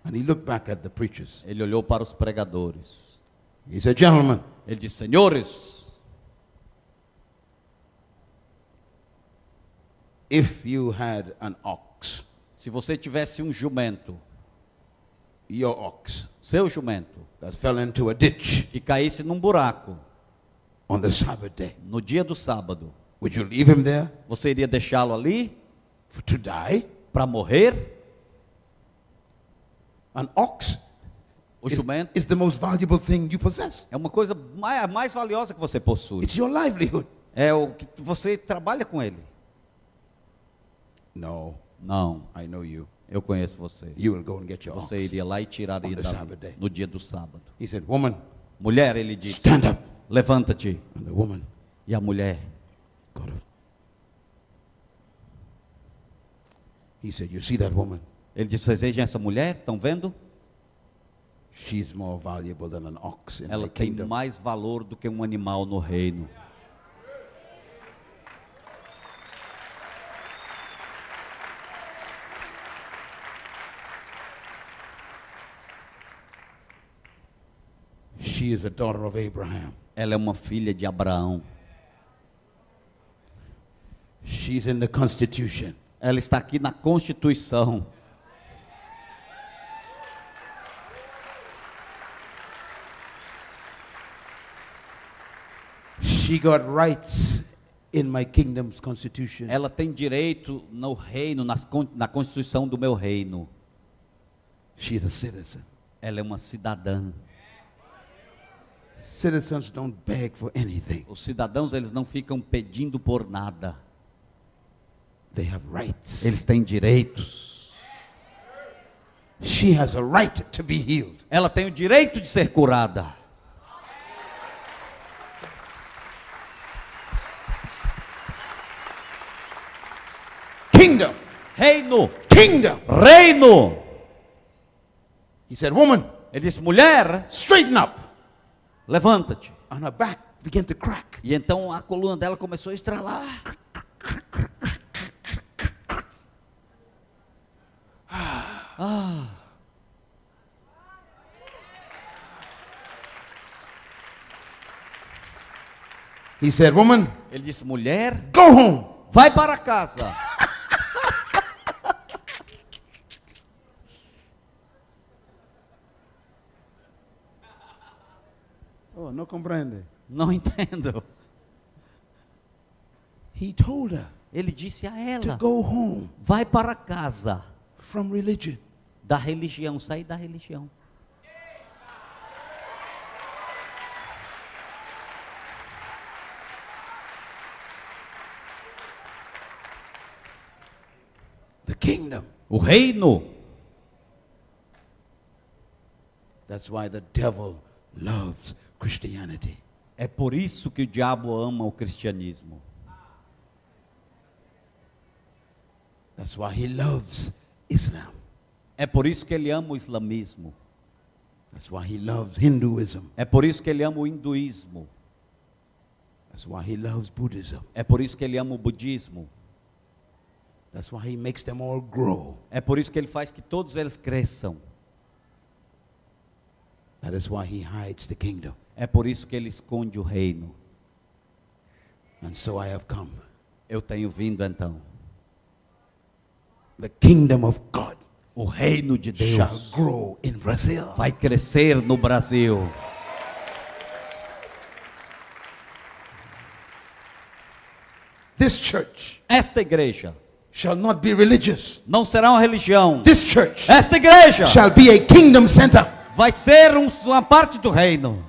And he looked back at the preachers. Ele olhou para os pregadores. He said, Gentlemen, Ele disse: Senhores, if you had an ox, se você tivesse um jumento, your ox, seu jumento, that fell into a ditch que caísse num buraco on the Sabbath day, no dia do sábado, would you leave him there você iria deixá-lo ali for, to die? para morrer? An ox O is, jumento is the most valuable thing you possess. é uma coisa mais, mais valiosa que você possui. It's your livelihood. É o que você trabalha com ele. No, Não, I know you. eu conheço você. You will go and get your. Você iria lá e tiraria On the dali Sabbath day. no dia do sábado. He said, Woman, Mulher, ele disse: stand up. Levanta-te. And the woman E a mulher. He said, You see that woman? ele disse: Vocês vejam essa mulher? Estão vendo? She's more valuable than an ox in Ela tem kingdom. mais valor do que um animal no reino. She is a daughter of Abraham. Ela é uma filha de Abraão. She's in the Constitution. Ela está aqui na Constituição. She got rights in my kingdom's constitution. Ela tem direito no reino, nas na Constituição do meu reino. She's a citizen. Ela é uma cidadã. Citizens don't beg for anything. Os cidadãos, eles não ficam pedindo por nada. They have rights. Eles têm direitos. She has a right to be healed. Ela tem o direito de ser curada. Kingdom. Reino, Kingdom. reino. He said, Woman, Ele disse: mulher, straighten up. Levanta-te. And her back began to crack. E então a coluna dela começou a estralar. He said, Woman, Ele disse: mulher, go home. vai para casa. Oh, no comprende. Não entendo. He told her Ele disse a to ela: go home vai para casa from religion. da religião, sair da religião. The kingdom. O reino. That's why the devil loves Christianity. É por isso que o diabo ama o cristianismo. That's why he loves Islam. É por isso que ele ama o islamismo. That's why he loves Hinduism. É por isso que ele ama o hinduísmo. That's why he loves Buddhism. É por isso que ele ama o budismo. That's why he makes them all grow. É por isso que ele faz que todos eles cresçam. That is why he hides the kingdom. É por isso que ele esconde o reino. And so I have come. Eu tenho vindo então. The kingdom of God O reino de shall Deus grow in Brazil. vai crescer no Brasil. This church Esta igreja shall not be religious. não será uma religião. This church Esta igreja shall be a kingdom center. vai ser um- uma parte do reino.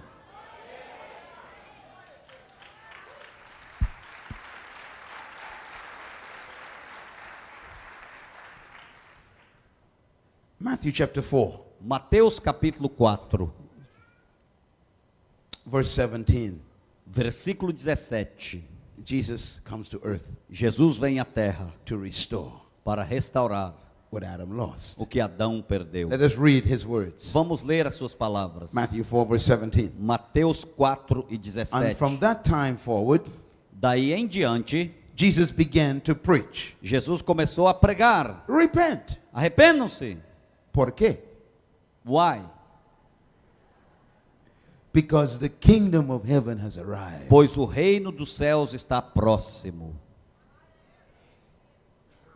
Matthew chapter 4, Mateus capítulo 4, verse 17. versículo 17. Jesus comes to earth Jesus vem à terra to restore. para restaurar. what Adam lost. o que Adão perdeu. Let us read his words. Vamos ler as suas palavras. Matthew 4, verse 17. Mateus 4 e And 17. from that time forward, Daí em diante, Jesus began to preach. Jesus começou a pregar: Repent. arrependam-se. ¿Por qué? Why? Because the kingdom of heaven has arrived. Pois o reino dos céus está próximo.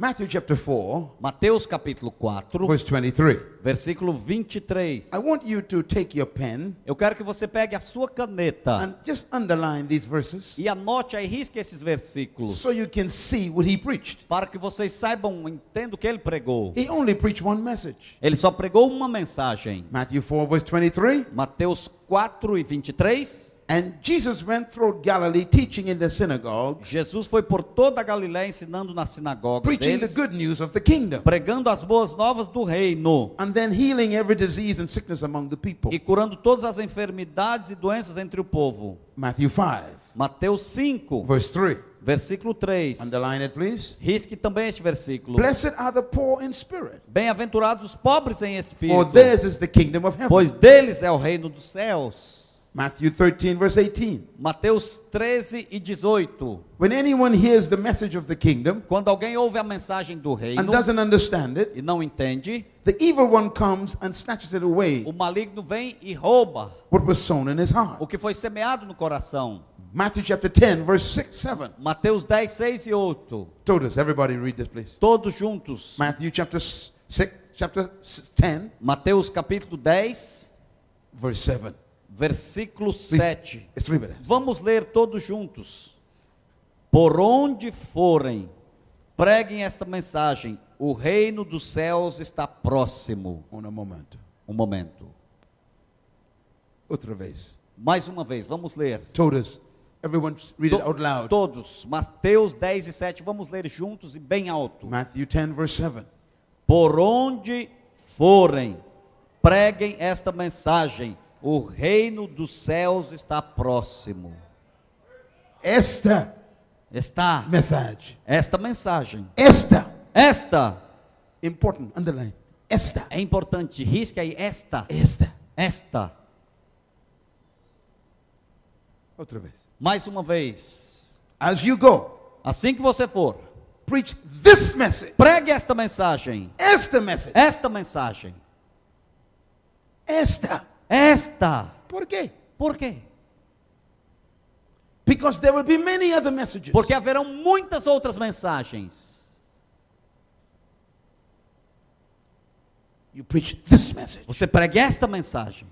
Matthew chapter 4, Mateus capítulo 4, verse 23. versículo 23. I want you to take your pen Eu quero que você pegue a sua caneta and just underline these verses e anote aí, risque esses versículos, so you can see what he preached. para que vocês saibam, entendam o que ele pregou. He only preached one message. Ele só pregou uma mensagem. Matthew 4, verse 23. Mateus 4 e 23. And Jesus went through Galilee teaching in the synagogues, Jesus foi por toda a Galiléia ensinando na sinagoga preaching the deles, good news of the kingdom, pregando as boas novas do reino and then healing every disease and sickness among the people. e curando todas as enfermidades e doenças entre o povo. Matthew 5, Mateus 5, verse 3. versículo 3. Underline it, please. Risque também este versículo. Blessed are the poor in spirit, Bem-aventurados os pobres em for espírito, theirs is the kingdom of heaven. pois deles é o reino dos céus. Matthew 13, verse 18. Mateus 13 e 18. When anyone hears the message of the kingdom Quando alguém ouve a mensagem do reino and doesn't understand it, e não entende, the evil one comes and snatches it away, o maligno vem e rouba what was sown in his heart. o que foi semeado no coração. Matthew chapter 10, verse 6, 7. Mateus 10, 6 e 8. Todos, everybody read this, please. Todos juntos. Matthew chapter 6, chapter 10, Mateus capítulo 10, verse 7. Versículo Please, 7. Let's read it. Vamos ler todos juntos. Por onde forem, preguem esta mensagem: o reino dos céus está próximo. A momento. Um momento. Outra vez. Mais uma vez, vamos ler. Todos. Everyone read it out loud. Todos. Mateus 10 e 7. Vamos ler juntos e bem alto. Matthew 10, verse 7. Por onde forem, preguem esta mensagem: o reino dos céus está próximo. Esta Está message. esta mensagem. Esta. Esta Important. Underline. Esta. é importante. Risque aí esta. Esta. Esta. Outra vez. Mais uma vez. As you go, Assim que você for, preach this message. pregue esta mensagem. Esta message. Esta mensagem. Esta. Esta. ¿Por quê? Por quê? Because there will be many other messages. Porque haverão muitas outras mensagens. you preach this message. Você pregue esta mensagem.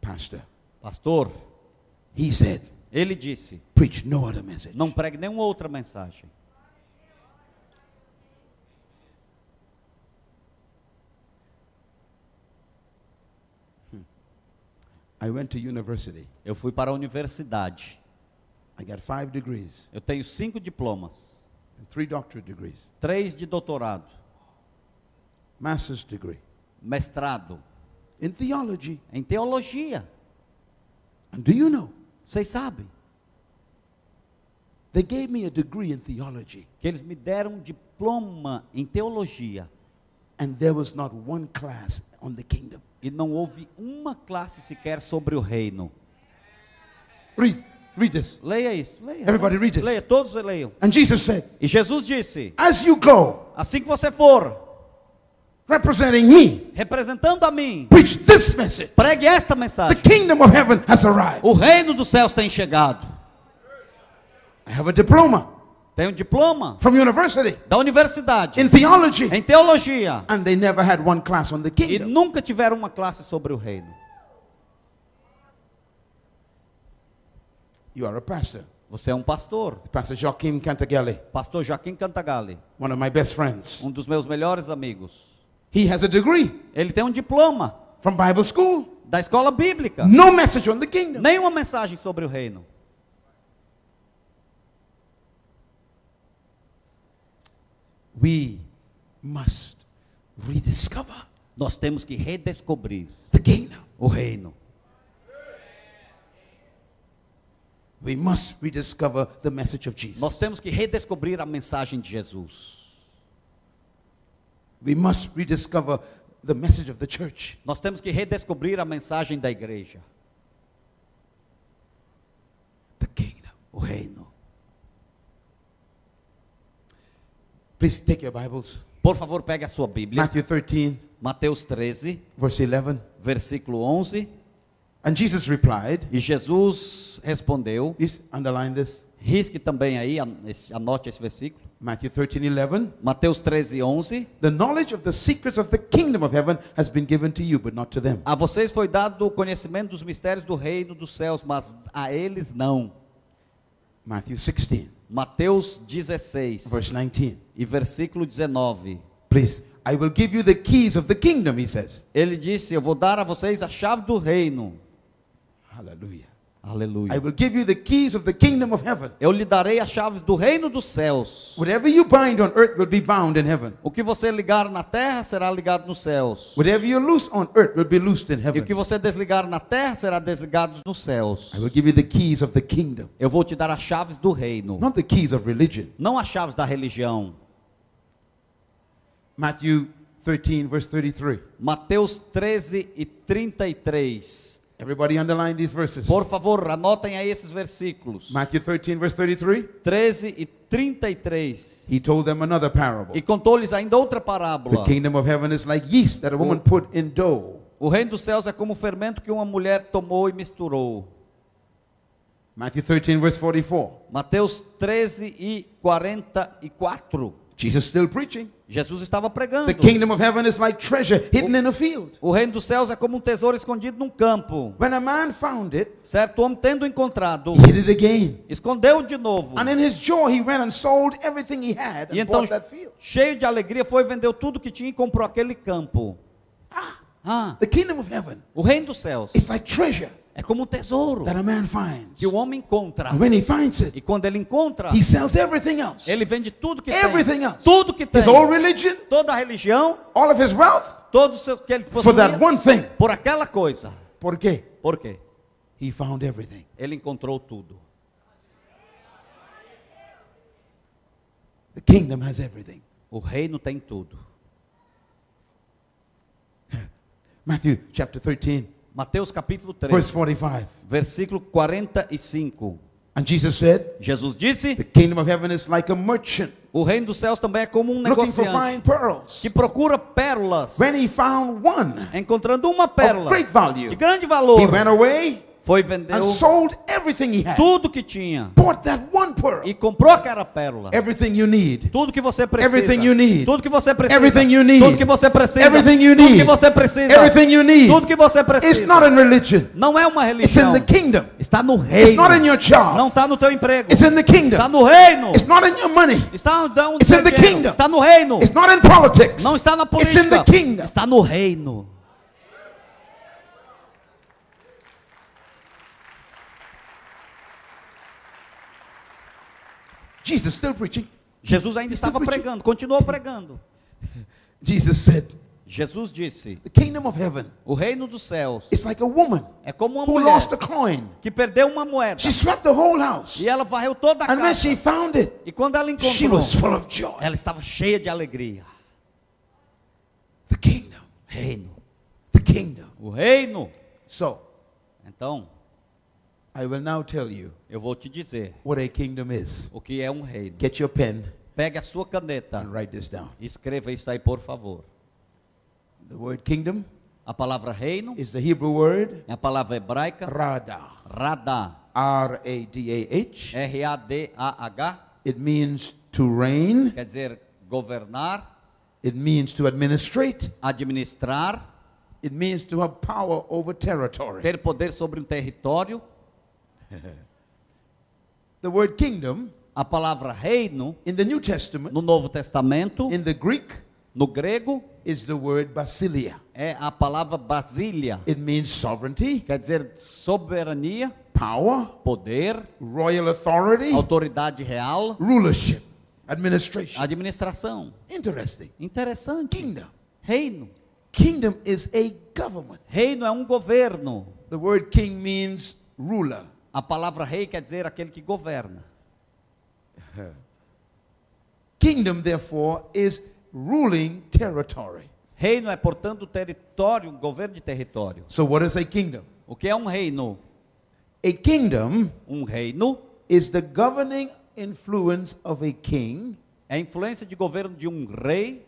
Pastor, Pastor, he said, ele disse: preach no other message. não pregue nenhuma outra mensagem. I went to university. Eu fui para a universidade. I got five degrees. Eu tenho cinco diplomas, and three doctorate degrees, três de doutorado, master's degree. Mestrado. In theology. em teologia. And do you know, Vocês sabem? They gave me a degree in theology, que eles me deram um diploma em teologia. And there was not one class on the kingdom. e não houve uma classe sequer sobre o reino. Read, read this. Leia isso, leia. Everybody read this. Leia, todos leiam. And Jesus said, E Jesus disse: As you go, Assim que você for, representing me, representando a mim, preach this message. pregue esta The mensagem. kingdom of heaven has arrived. O reino dos céus tem chegado. I have a diploma Tem um diploma from university da universidade in theology, em teologia and they never had one class on the e kingdom. nunca tiveram uma classe sobre o reino. You are a pastor. Você é um pastor, Pastor Joaquim Cantagalli, pastor Joaquim Cantagalli, one of my best friends. um dos meus melhores amigos. He has a degree Ele tem um diploma from Bible school. da escola bíblica. No message on the kingdom. Nenhuma mensagem sobre o reino. We must rediscover Nós temos que redescobrir the kingdom. o reino. We must rediscover the message of Jesus. Nós temos que redescobrir a mensagem de Jesus. We must rediscover the message of the church. Nós temos que redescobrir a mensagem da igreja, The kingdom. o reino. Please take your Bibles. Por favor, pegue a sua Bíblia. Matthew 13, Mateus 13, verse 11. versículo 11. And Jesus replied, E Jesus respondeu, please underline this. risque também aí, anote esse versículo. Matthew 13, 11. Mateus 13, 11. The knowledge of the secrets of the kingdom of heaven has been given to you, but not to them. A vocês foi dado o conhecimento dos mistérios do reino dos céus, mas a eles não. Matthew 16, Mateus 16 verse 19. E versículo 19. Please, I will give you the keys of the kingdom, he says. Ele disse: Eu vou dar a vocês a chave do reino. Hallelujah. I Aleluia. will give you the keys of the kingdom of heaven. Eu lhe darei as chaves do reino dos céus. Whatever you bind on earth will be bound in heaven. O que você ligar na terra será ligado nos céus. Whatever you loose on earth will be loosed in E heaven. o que você desligar na terra será desligado nos céus. I will give you the keys of the kingdom, Eu vou te dar as chaves do reino, not the keys of religion. não as chaves da religião. Matthew 13, verse 33. Mateus 13 e 33. Everybody underline these verses. Por favor, anotem aí esses versículos. Matthew 13, verse 33. 13 e 33. He told them another parable. E contou-lhes ainda outra The parábola. kingdom of heaven is like yeast that a woman put in dough. O reino dos céus é como o fermento que uma mulher tomou e misturou. Matthew 13, verse 44. Mateus 13 e 44. Jesus still preaching. Jesus estava pregando. The kingdom of heaven is like treasure hidden in a field. O reino dos céus é como um tesouro escondido num campo. When a man found it, Certo homem tendo encontrado, he hid it again. escondeu de novo. And in his joy, he went and sold everything he had E and então, bought that field. cheio de alegria, foi vendeu tudo que tinha e comprou aquele campo. Ah, The kingdom of heaven o reino dos céus is like treasure é como um tesouro that a man finds. que o homem encontra. And when he finds it, E quando ele encontra, he sells everything else. ele vende tudo que Everything tem. else. Tudo que tem. His whole religion, Toda a religião, all of his wealth, todo o seu que ele for that one thing. por aquela coisa. ¿Por qué? Por quê? He found everything. Ele encontrou tudo. The kingdom has everything. O reino tem tudo. Matthew chapter 13, Mateus capítulo 3, verse 45. versículo 45. And Jesus said, Jesus disse: The kingdom of heaven is like a merchant O reino dos céus também é como um negociante que procura pérolas. When he found one Encontrando uma of pérola great value, de grande he valor, went away foi and vendeu sold everything he had. tudo que tinha Bought that one pearl. e comprou aquela pérola. Everything you need. Tudo que você precisa. Everything you need. Tudo que você precisa. Everything you need. Tudo que você precisa. Everything you Tudo que need. você precisa. Everything you need. Tudo que você It's precisa. not in religion. Não é uma It's in religião. the kingdom. Está no It's reino. not in your job. Não está no teu emprego. It's in the Está kingdom. no reino. It's not in your money. Está onde It's in the kingdom. Está no reino. It's not in politics. Não está na It's política. in the kingdom. Está no reino. Jesus still preaching. Jesus ainda estava preaching. pregando, continuou pregando. Jesus said, Jesus disse: The kingdom of heaven O reino dos céus is like a woman é como uma who mulher lost a coin. que perdeu uma moeda She swept the whole house. e ela varreu toda a And when casa. she found it, E quando ela she encontrou, was full of joy. ela estava cheia de alegria. The kingdom. Reino. The kingdom. O reino. So, Então, I will now tell you eu vou te dizer what a kingdom is. o que é um reino. Get your pen Pegue a sua caneta and write this down. e escreva isso aí, por favor. The word kingdom A palavra reino is the Hebrew word é a palavra hebraica rada. radá. R A D A H. R-A-D-A-H. It means to reign. Quer dizer, governar, It means to administrate. administrar, It means to have power over territory. ter poder sobre um território. The word kingdom A palavra reino, in the New Testament, no Novo Testamento, in the Greek, no grego, is the word basilia. é a palavra basília. It means sovereignty, Quer dizer, soberania, power, poder, royal authority, autoridade real, rulership, administration. administração. Interesting. Interessante. Kingdom. Reino. Kingdom is a government. Reino é um governo. The word king means ruler. A palavra rei quer dizer aquele que governa. Kingdom, therefore, is ruling territory. Reino é, portanto, território, um governo de território. So, what is a kingdom? O que é um reino? A kingdom Um reino is the governing influence of a king é a influência de governo de um rei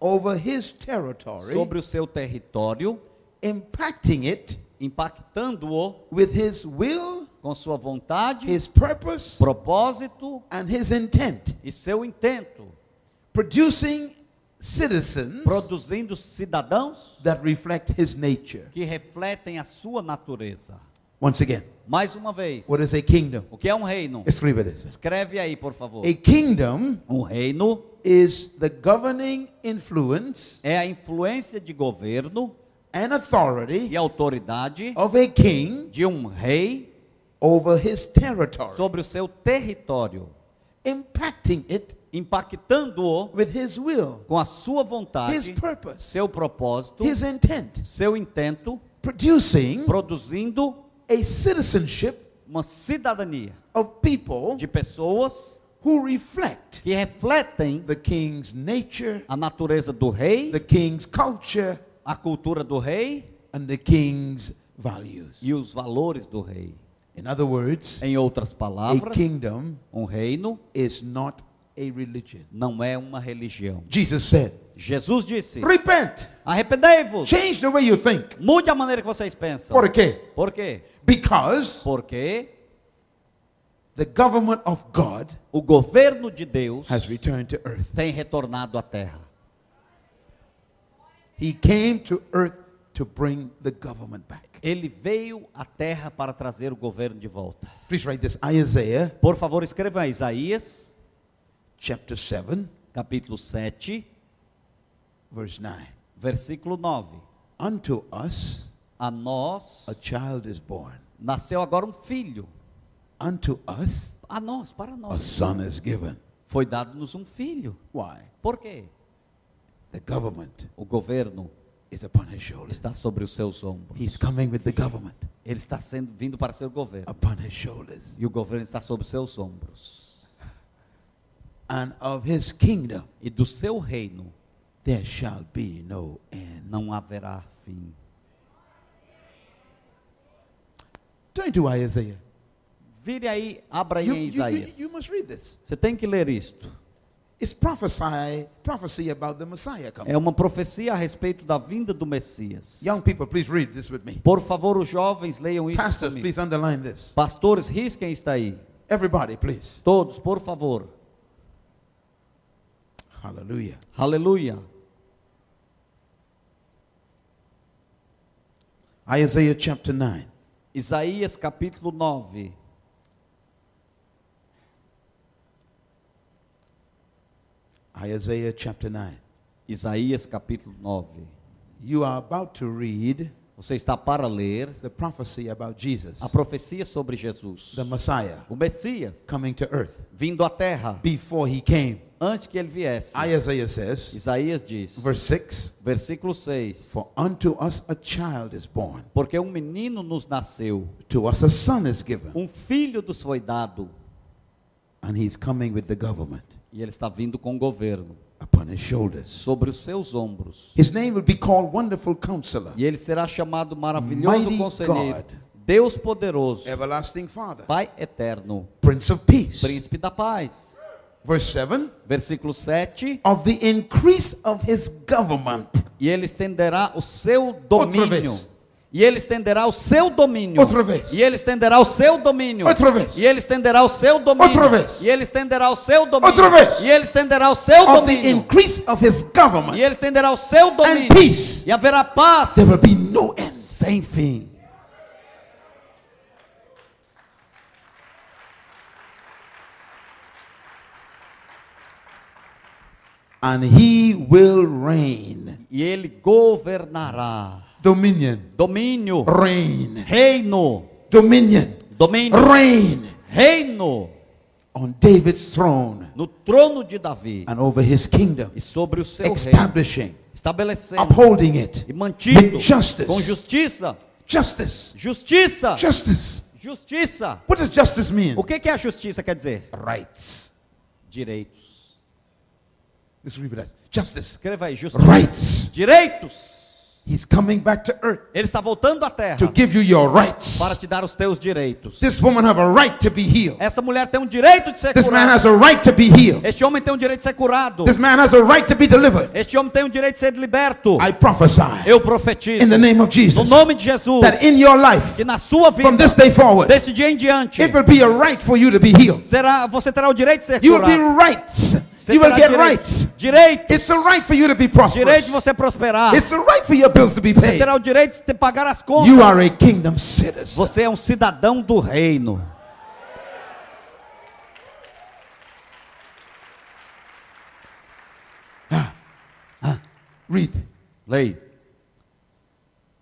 over his territory, sobre o seu território, impacting it impactando-o with his will, com sua vontade, his purpose, propósito and his intent, e seu intento, producing citizens produzindo cidadãos that reflect his nature. que refletem a sua natureza. Once again, Mais uma vez, what is a kingdom? o que é um reino? Escribe this. Escreve aí, por favor. A kingdom Um reino is the governing influence é a influência de governo and authority e autoridade of a king de um rei over his territory, sobre o seu território, impacting it impactando-o with his will, com a sua his vontade, purpose, seu propósito, his intent, seu intento, producing produzindo a citizenship uma cidadania of people de pessoas who reflect que refletem the king's nature, a natureza do rei, the king's culture, a cultura do rei and the king's values. e os valores do rei. In other words, Em outras a palavras, kingdom um reino is not a religion. não é uma religião. Jesus said, Jesus disse: Repent, Arrependei-vos, change the way you think. mude a maneira que vocês pensam. ¿Por qué? Por quê? Because Porque the government of God o governo de Deus has returned to earth. tem retornado à terra. He came to earth to bring the government back. Ele veio à terra para trazer o governo de volta. Please write this Isaiah Por favor, escreva aí, Isaías, chapter 7, capítulo 7, verse 9. versículo 9. Unto us A nós a child is born, nasceu agora um filho. unto us A nós, para a nós. son is given. Foi dado-nos um filho. Why? Por quê? The government O governo is upon his shoulders. está sobre os seus ombros. He's coming with the government Ele está sendo vindo para ser o governo. upon his shoulders. E o governo está sobre os seus ombros. And of his kingdom E do seu reino there shall be no end. não haverá fim. Turn to Isaiah. Vire aí, abra aí You, em you- you- Isaías. you must read this. Você tem que ler isto. É uma profecia a respeito da vinda do Messias. Young people, please read this with me. Por favor, os jovens leiam isso Pastors, comigo. please underline this. Pastores, risquem isso aí. Everybody, please. Todos, por favor. Hallelujah. Aleluia. Isaiah chapter 9. Isaías capítulo 9. Isaiah chapter 9. Isaías capítulo 9. You are about to read Você está para ler the prophecy about Jesus, a profecia sobre Jesus, the Messiah, o Messias, coming to earth. vindo à terra, Before he came, antes que ele viesse. Isaiah says, Isaías diz, verse 6 versículo 6: For unto us a child is born, Porque um menino nos nasceu, to us a son is given, um filho nos foi dado, and he's coming with the government e ele está vindo com o governo upon his shoulders. sobre os seus ombros. His name will be called Wonderful Counselor, E ele será chamado maravilhoso Mighty conselheiro, God. Deus poderoso, Everlasting Father, Pai eterno, Prince of Peace. príncipe da paz. Verse 7 Versículo 7: Of the increase of his government. E ele estenderá o seu domínio. E ele estenderá o seu domínio. Outra vez. E ele estenderá o seu domínio. Outra vez. E ele estenderá o seu domínio. Outra vez. E ele estenderá o seu domínio. Outra vez. E ele estenderá o seu Of the domínio. increase of his government E ele estenderá o seu and domínio. peace. E haverá paz There will be no end. sem fim. And he will reign. E ele governará. Dominion. Domínio. Reign. Reino. Dominion. Domínio. Reign Reino. on David's throne No trono de Davi. and over his kingdom, E sobre o seu reino. establishing, Estabelecendo. upholding it E mantido. with justice. Com justiça. Justice. Justiça. Justice. Justiça. What does justice mean? O que que a justiça quer dizer? Rights. Direitos. Escreva aí, justiça. Rights. Direitos. He's coming back to earth Ele está voltando à terra to give you your rights. para te dar os teus direitos. This woman have a right to be healed. Essa mulher tem um direito de ser This man curada. has a right to be healed. Este homem tem um direito de ser curado. This man has a right to be delivered. Este homem tem um direito de ser liberto. I prophesy Eu profetizo in the name of no Jesus nome de Jesus that in your life, que na sua from vida, this day forward, desse dia em diante, it will be a right for you to be healed. será, você terá o direito de ser You will be curado. Você You will terá get rights. direito, It's a right for you to be direito de prosperous. você prosperar. It's a right for your bills to be Você paid. terá o direito de pagar as contas. You are a kingdom citizen. Você é um cidadão do reino. Read. Leia.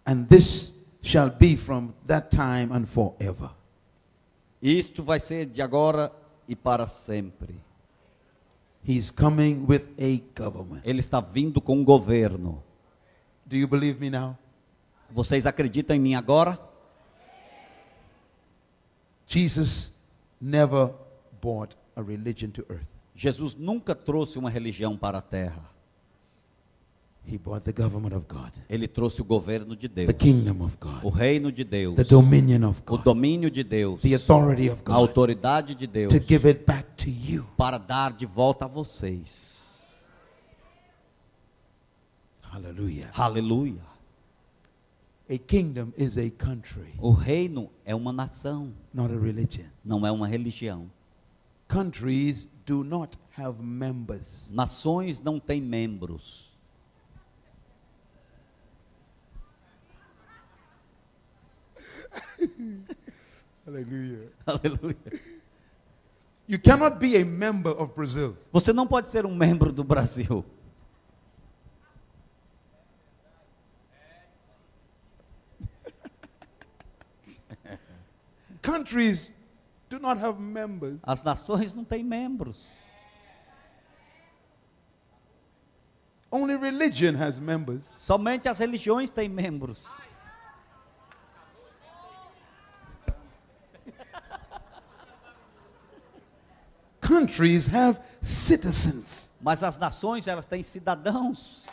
And this shall be from that time and forever. Isto vai ser de agora e para sempre. He's coming with a government. Ele está vindo com um governo. Do you believe me now? Vocês acreditam em mim agora? Jesus never brought a religion to earth. Jesus nunca trouxe uma religião para a terra. He brought the government of God, Ele trouxe o governo de Deus, the kingdom of o God, reino de Deus, the dominion of o God, domínio de Deus, the authority of a God autoridade de Deus to give it back to you. para dar de volta a vocês. Hallelujah. Aleluia. A kingdom is a country, O reino é uma nação, not a religion. não é uma religião. Countries do not have members. Nações não têm membros. Hallelujah. Aleluia. You cannot be a member of Brazil. Você não pode ser um membro do Brasil. Countries do not have members. As nações não têm membros. Only religion has members. Somente as religiões têm membros. Countries have citizens. Mas as nações, elas têm cidadãos.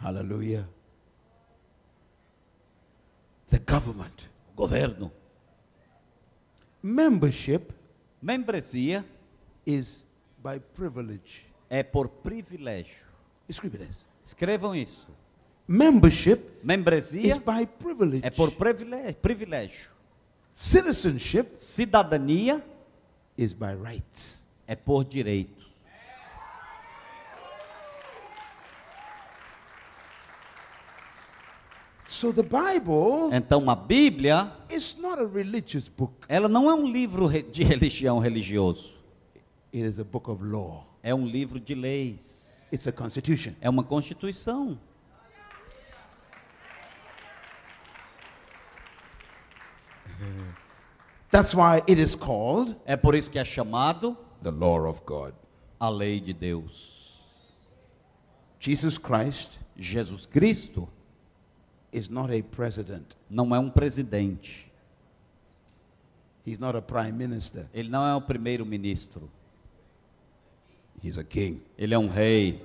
Hallelujah. The government. Governo. Membership Membresia is by privilege. é por privilégio. Escreve this. Escrevam isso. Membership Membresia is by privilege. é por privilégio. Citizenship Cidadania is by rights. é por direito. So the Bible Então a Bíblia, is not a religious book. ela não é um livro de religião religioso. It is a book of law. É um livro de leis. It's a constitution. É uma constituição. That's why it is called É por isso que é chamado the law of God. a lei de Deus. Jesus Christ Jesus Cristo is not a president. não é um presidente. He's not a prime minister. Ele não é o primeiro-ministro. He's a king. Ele é um rei.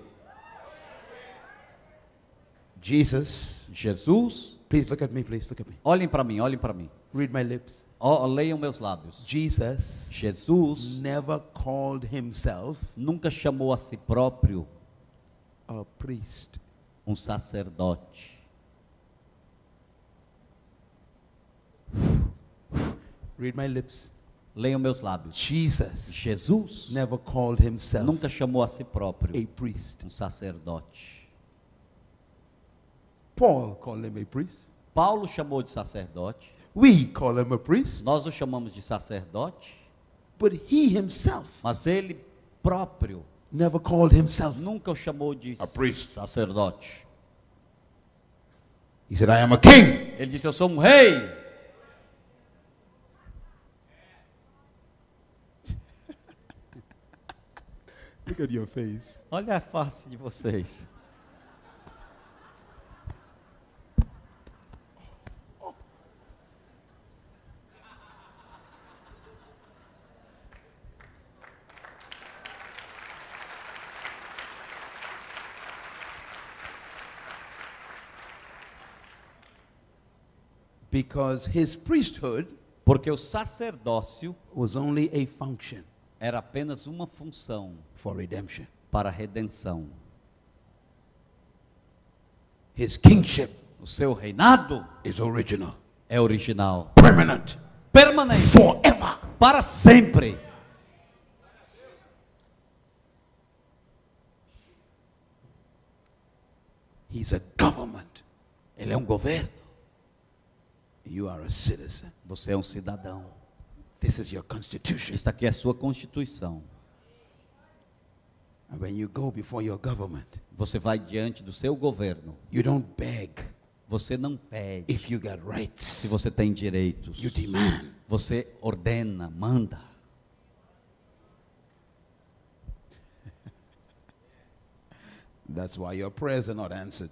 Jesus, Jesus, please look at me, please look at me. olhem para mim, olhem para mim. Read my lips. Ó, leiam meus lábios. Jesus Jesus never called himself nunca chamou a si próprio a priest. um sacerdote. Read my lips. Leiam meus lábios. Jesus Jesus never called himself nunca chamou a si a próprio priest. um sacerdote. Paul called him a priest. Paulo chamou de sacerdote. We call him a priest. Nós o chamamos de sacerdote, But he himself mas ele próprio never called himself. nunca o chamou de A priest. sacerdote. He said, I am a king. Ele disse: Eu sou um rei. Look at your face. Olha a face de vocês. Because his priesthood Porque o sacerdócio was only a function era apenas uma função for redemption. para a redenção. His kingship O seu reinado is original, é original, permanent, permanente, forever. para sempre. He's a government. Ele é um governo. You are a citizen. Você é um cidadão. This is your constitution. Esta aqui é a sua constituição. And when you go before your government, Você vai diante do seu governo. you don't beg Você não pede if you got rights. se você tem direitos. You demand. Você ordena, manda. That's why your prayers are not answered.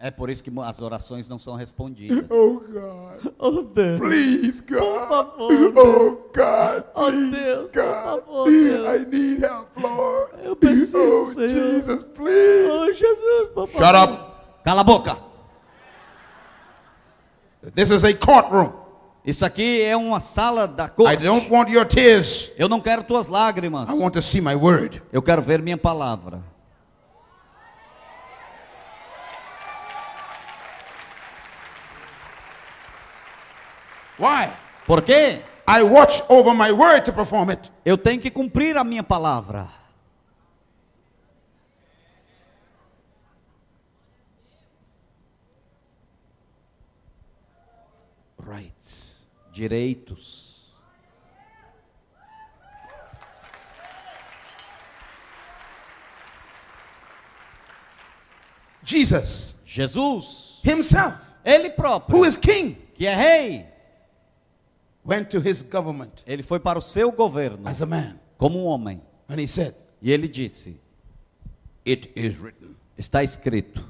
É por isso que as orações não são respondidas. Oh God, Oh Deus, please God. favor, Oh God, Oh, Deus, por God. favor, Deus. I need help, Lord. Eu preciso, oh Senhor. Jesus, please. oh Jesus, por Shut up. Cala a boca. This is a courtroom. Isso aqui é uma sala da I corte. don't want your tears. Eu não quero tuas lágrimas. I want to see my word. Eu quero ver minha palavra. Why? Por quê? I watch over my word to perform it. Eu tenho que cumprir a minha palavra. Rights. Direitos. Jesus Jesus, himself, ele próprio, who is king, que é rei, went to his government ele foi para o seu governo as a man como um homem. and he said, E ele disse: It is written. Está escrito.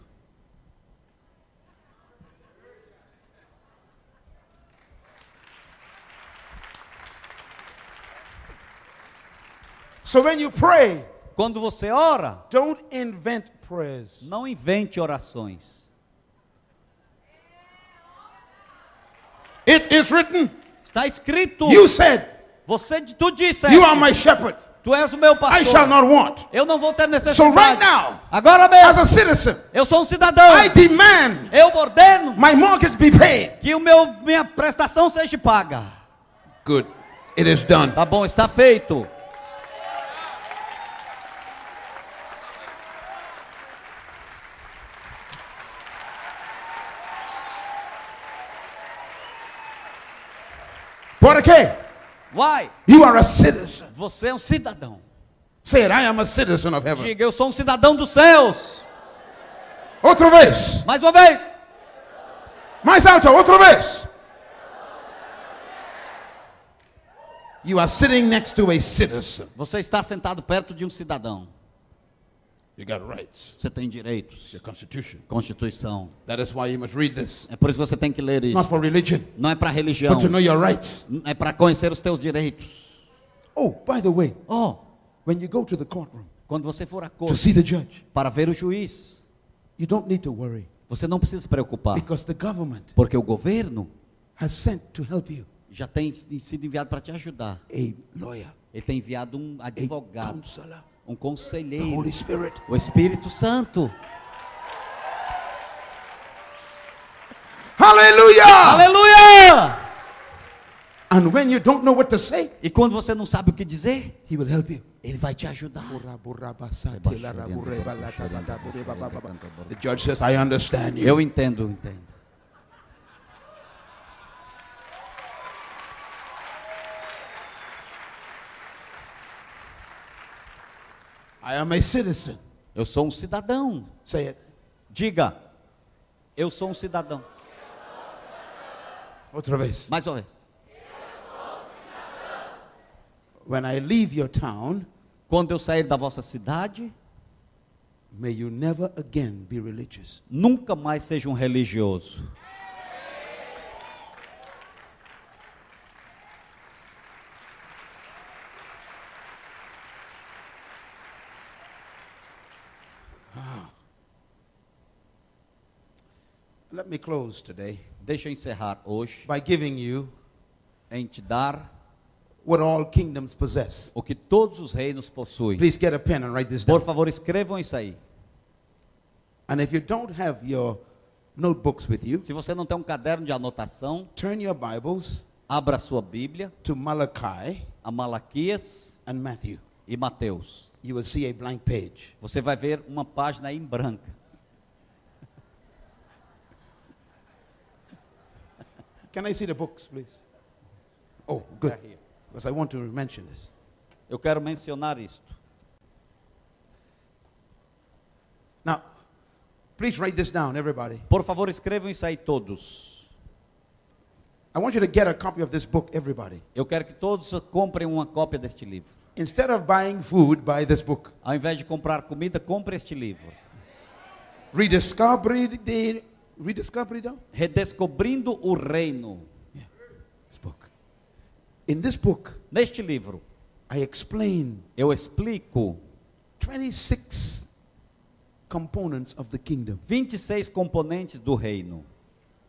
So when you pray, Quando você ora, don't invent prayers. não invente orações. It is written. Está escrito. You said, Você tu disse. You are my shepherd. Tu és o meu I shall pastor. not want. Eu não vou ter So necessidade. right now, Agora as mesmo, a citizen, eu sou um cidadão. I demand Eu ordeno my mortgage be paid. que o meu minha prestação seja paga. Good. It is done. Tá bom, está feito. Por quê? Vai. You are a citizen. Você é um cidadão. Say it, I am a citizen of heaven. Diga, eu sou um cidadão dos céus. Outra vez. Mais uma vez. Mais alto, outra vez. You are sitting next to a citizen. Você está sentado perto de um cidadão. You got rights. Você tem direitos. Your constitution. Constituição. That is why you must read this. É por isso que você tem que ler isso. Not for religion, Não é para religião. but to know your rights. É para conhecer os teus direitos. Oh, by the way, Oh, when you go to the courtroom quando você for à to corte see the judge, para ver o juiz, you don't need to worry você não precisa se preocupar, because the government porque o governo has sent to help you já tem sido enviado para te ajudar. a lawyer, Ele tem enviado um a advogado, counselor, um conselheiro, o Espírito Santo. Hallelujah! Aleluia! And when you don't know what to say, E quando você não sabe o que dizer, he will help you. ele vai te ajudar. The judge says, I understand you. Eu entendo, entendo. I am a citizen. Eu sou um cidadão. Say it. Diga, eu sou um cidadão. Outra vez. Mais uma vez. When I leave your town, Quando eu sair da vossa cidade, may you never again be religious. nunca mais seja um religioso. Let me close today Deixa eu encerrar hoje by giving you em te dar what all kingdoms possess. o que todos os reinos possuem. Please get a pen and write this Por down. favor, escrevam isso aí. And if you don't have your notebooks with you, Se você não tem um caderno de anotação, turn your Bibles abra sua Bíblia to Malachi a Malaquias and Matthew. e Mateus. You will see a blank page. Você vai ver uma página em branca. Can I see the books, please? Oh, good. Because I want to mention this. Eu quero mencionar isto. Now, please write this down, everybody. Por favor, escrevam isso aí todos. I want you to get a copy of this book, everybody. Eu quero que todos comprem uma cópia deste livro. Instead of buying food, buy this book. Ao invés de comprar comida, compre este livro. Rediscovery, the, though? Redescobrindo o Reino. This book. In this book, Neste livro, I explain eu explico 26 components of the kingdom. 26 componentes do reino.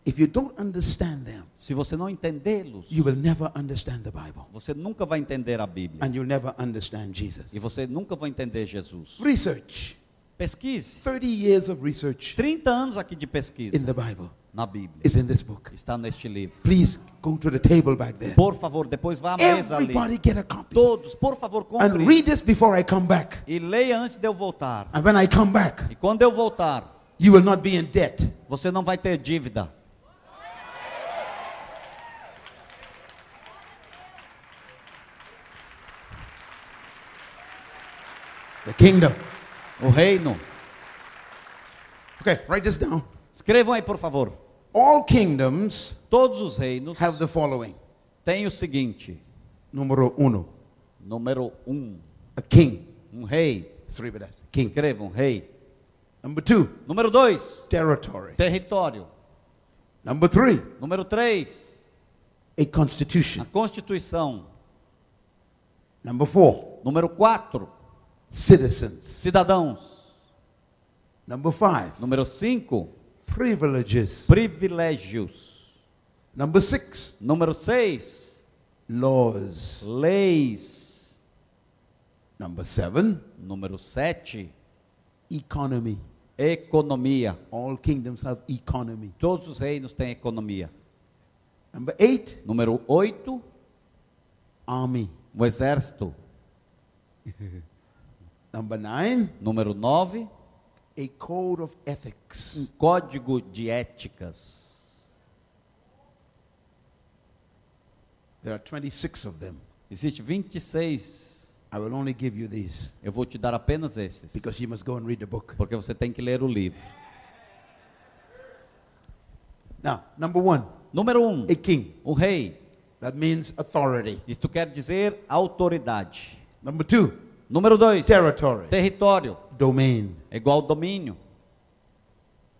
If you don't understand them, Se você não entendê-los, you will never understand the Bible. você nunca vai entender a Bíblia. And you'll never understand Jesus. E você nunca vai entender Jesus. Research. Pesquise. 30 years of research 30 anos aqui de in pesquisa the Bible na Bíblia. is in this book. Está neste livro. Please go to the table back there. Por favor, depois vá à mesa ali. Everybody get a copy. Todos, por favor, And compre. read this before I come back. E leia antes de eu voltar. And when I come back, E quando eu voltar, you will not be in debt. você não vai ter dívida. The kingdom. O reino. Okay, write this down. Escrevam aí, por favor. All kingdoms Todos os reinos have the following. têm o seguinte: Número uno, número um, a king. um rei. That. King. Escrevam, rei. Number two, Número dois, territory. território. Number three, Número três, a a constitution. Constituição. Number four, Número quatro, citizens. cidadãos. Number five, Número cinco, privileges. privilégios. Number six, Número seis, laws. leis. Number seven, Número sete, economy. economia. All kingdoms have economy. Todos os reinos têm economia. Number eight, Número oito, army. o exército. Number nine, Número nove, a code of um ethics. código de éticas. There are 26 of them. Existe 26. I will only give you these Eu vou te dar apenas esses. because you must go and read the book. Porque você tem que ler o livro. Now, number one, Número um, a king. o rei. That means authority. Isto quer dizer autoridade. Number two, Número dois, territory. território. Domain. É igual domínio.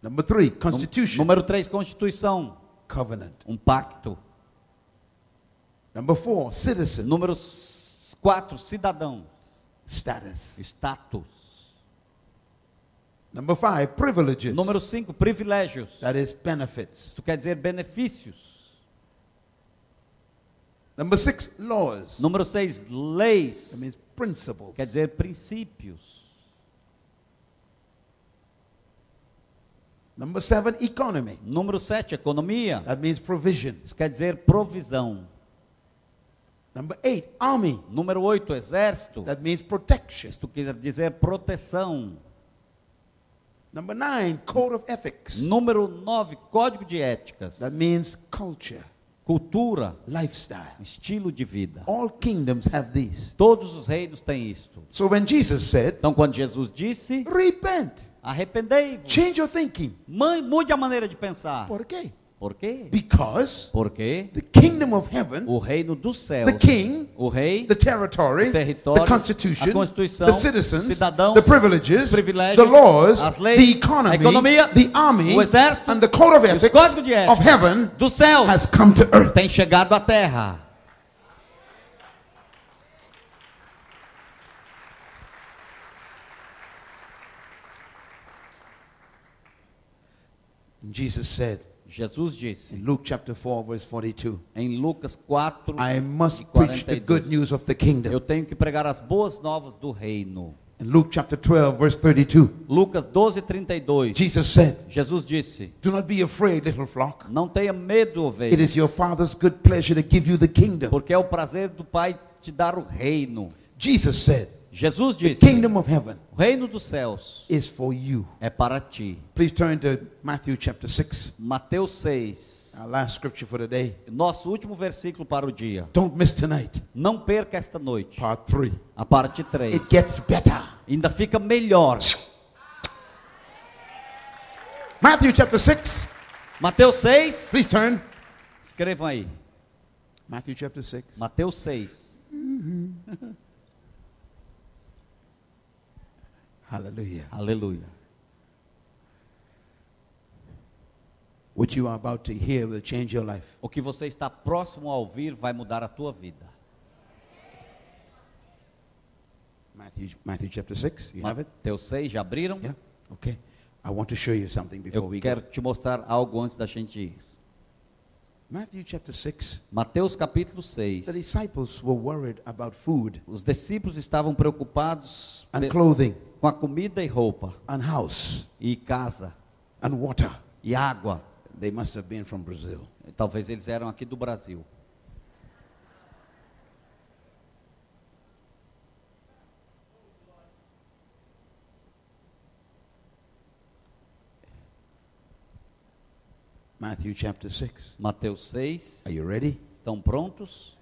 Number three, constitution. Número três, constituição. Covenant. Um pacto. Number four, citizen. Número s- quatro, cidadão. Status. Status. Number five, privileges. Número cinco, privilégios. That is benefits. Isto quer dizer benefícios. Number six, laws. Número seis, leis. That means principles. Quer dizer princípios. Number seven, economy. Número sete, economia. That means provision. Isso quer dizer provisão. Number eight, army. Número oito, exército. That means protection. Isto quer dizer proteção. Number nine, code of ethics. Número nove, código de éticas. That means culture, Cultura, lifestyle. estilo de vida. All kingdoms have these. Todos os reinos têm isto. So when Jesus said, Então, quando Jesus disse, repent, arrependei-vos, change your thinking. Mude a maneira de pensar. Por quê? Por quê? Because Porque the kingdom of heaven, o reino dos céus, the king, o rei, the territory, o território, the constitution, a Constituição, the citizens, cidadãos, the privileges, the laws, as leis, the economy, a economia, the army, o exército, and the code of ethics de ética of heaven dos céus has come to earth. tem chegado à terra. Jesus said, Jesus disse in Luke chapter 4, verse 42. em Lucas 4 I must e preach the 42, good news of the kingdom. Eu tenho que pregar as boas novas do reino. In Luke chapter 12, verse 32, Lucas 12, 32. Jesus said, Jesus disse: Do not be afraid, little flock. Não tenha medo, It is ovelhas, your Father's good pleasure to give you the kingdom. porque é o prazer do Pai te dar o reino. Jesus said, Jesus The disse: kingdom of heaven O reino dos céus is for you. é para ti. Please turn to Matthew chapter 6, Mateus 6, our last scripture for today. nosso último versículo para o dia. Don't miss tonight. Não perca esta noite. Part 3. A parte 3. It gets better. Ainda fica melhor. Matthew chapter 6. Mateus 6. Please turn. Escrevam aí. Matthew chapter 6. Mateus 6. Hallelujah. Aleluia. What you are about to hear will change your life. O que você está próximo a ouvir vai mudar a tua vida. Matthew, Matthew chapter 6. You have it? Mateus 6, já abriram? Yeah? Okay. I want to show you something before Eu we quero go. te mostrar algo antes da gente ir. Matthew chapter 6. Mateus capítulo 6. The disciples were worried about food Os discípulos estavam preocupados and clothing com a comida e roupa, and house e casa, and water. e água. They must have been from Brazil. Talvez eles eram aqui do Brasil. Matthew chapter 6. Mateus 6. Are you ready? Estão prontos?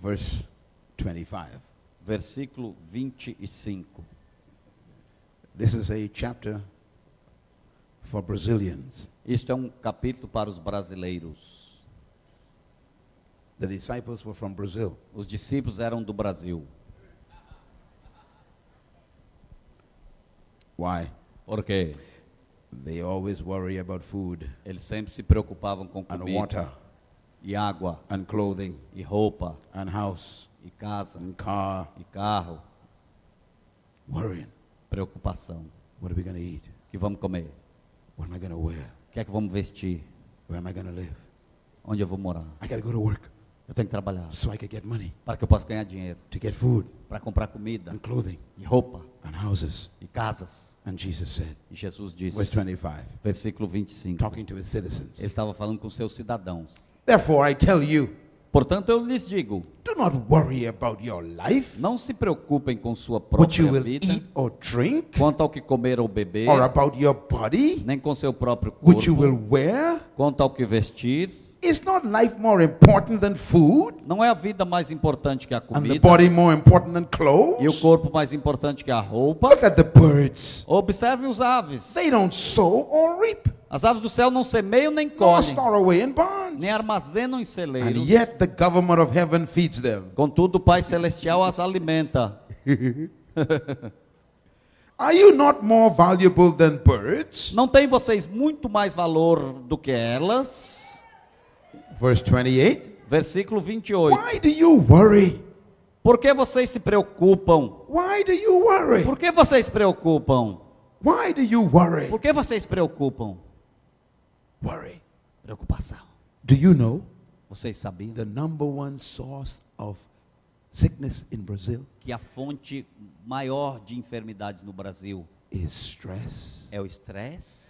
Verse 25. Versículo 25. This is a chapter for Brazilians. Isto é um capítulo para os brasileiros. The disciples were from Brazil. Os discípulos eram do Brasil. Why? Por quê? They always worry about food Eles sempre se preocupavam com and comida water e água and clothing e roupa and house e casa and car. e carro. Worrying. Preocupação. What are we going to eat? Que vamos comer? What am I going to wear? Que é que vamos vestir? Where am I going to live? Onde eu vou morar? I got to go to work Eu tenho que trabalhar so I can get money para que eu possa ganhar dinheiro, to get food para comprar comida and clothing e roupa and houses. e casas. And Jesus said, E Jesus verse disse, 25, versículo 25, talking to his citizens. ele estava falando com seus cidadãos. Therefore, I tell you, Portanto, eu lhes digo, do not worry about your life, não se preocupem com sua what you própria will vida, eat or drink, quanto ao que comer ou beber, or about your body, nem com seu próprio which you corpo, will wear. quanto ao que vestir. Is not life more important than food, Não é a vida mais importante que a and the comida body more important than e o clothes? corpo mais importante que a roupa. Look at the birds. Observem os aves. They don't sow or reap, As aves do céu não semeiam nem colhem, nem armazenam em And celeiros. yet the government of heaven feeds them. Contudo, o Pai Celestial as alimenta. Are you not more valuable than birds? Não têm vocês muito mais valor do que elas? Verse 28. Versículo 28. Why do you worry? Por que vocês se preocupam? Why do you worry? Por que vocês se preocupam? Why do you worry? Por que vocês se preocupam? Worry. Preocupação. Do you know Vocês sabiam the number one source of sickness in Brazil que a fonte maior de enfermidades no Brasil is stress? é o estresse?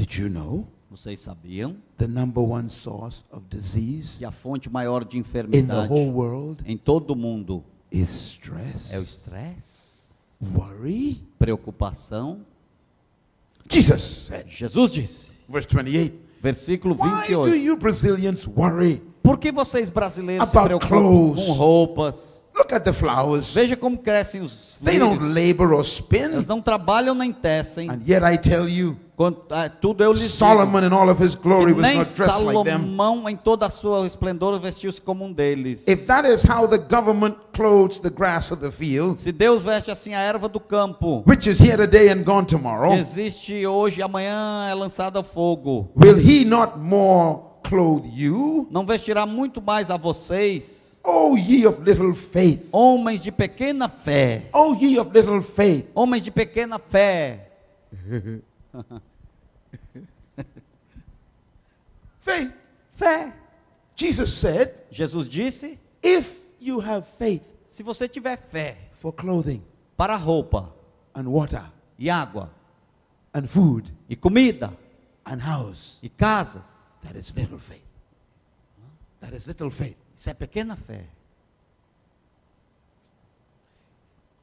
Did you know Vocês sabiam the number one source of disease que a fonte maior de in the enfermidade whole world em todo o mundo is stress? é o estresse? Worry? Preocupação? Jesus said, Jesus disse, verse 28. versículo Why do 28. you Brazilians worry? Por que vocês brasileiros se About preocupam clothes. com roupas? Look at the flowers. Veja como crescem os They don't labor or Eles spin. não trabalham nem tecem. And yet I tell you, Quando- ah, Tudo eu digo. Solomon in all of his glory was not dressed like them. Salomão, em toda a sua esplendor, vestiu-se como um deles. If that is how the government clothes the grass of the field, Se Deus veste assim a erva do campo, which is here today and gone tomorrow, existe hoje, amanhã é lançada ao fogo, will he not more clothe you? não vestirá muito mais a vocês? Oh, ye of little faith. homens de pequena fé, Oh, ye of little faith. homens de pequena fé. Faith. Fé. Jesus said, Jesus disse: if you have faith se você tiver fé for clothing para roupa and water e água and food e comida and house, e casas, that is little faith. That is little faith. Isso é pequena fé.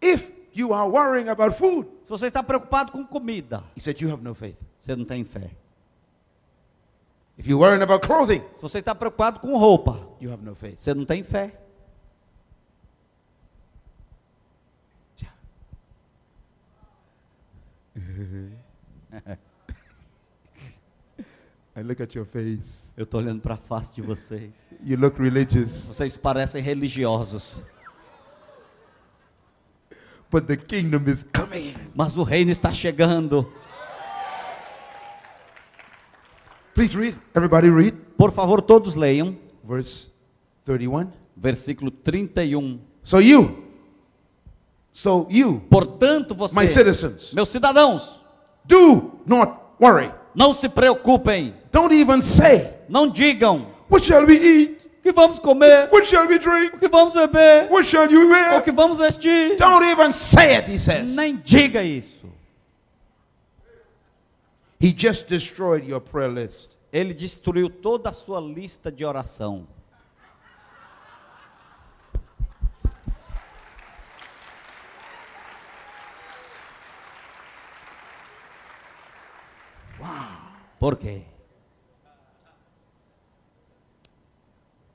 If you are worrying about food, Se você está preocupado com comida, he said, you have no faith. você não tem fé. If you're worrying about clothing, Se você está preocupado com roupa, you have no faith. você não tem fé. I look at your face. Eu estou olhando para a face de vocês. You look religious, Vocês parecem religiosos, but the kingdom is coming. mas o reino está chegando. Please read. Everybody read. Por favor, todos leiam. Verse 31. Versículo 31. So you, so you, Portanto, my vocês, citizens, meus cidadãos, do not worry. não se preocupem, Don't even say, não digam what shall we eat? o que vamos comer, What shall we drink? o que vamos beber, What shall you o wear? que vamos vestir. Don't even say it, he says. Nem diga isso. He just destroyed your prayer list. Ele destruiu toda a sua lista de oração. Por quê?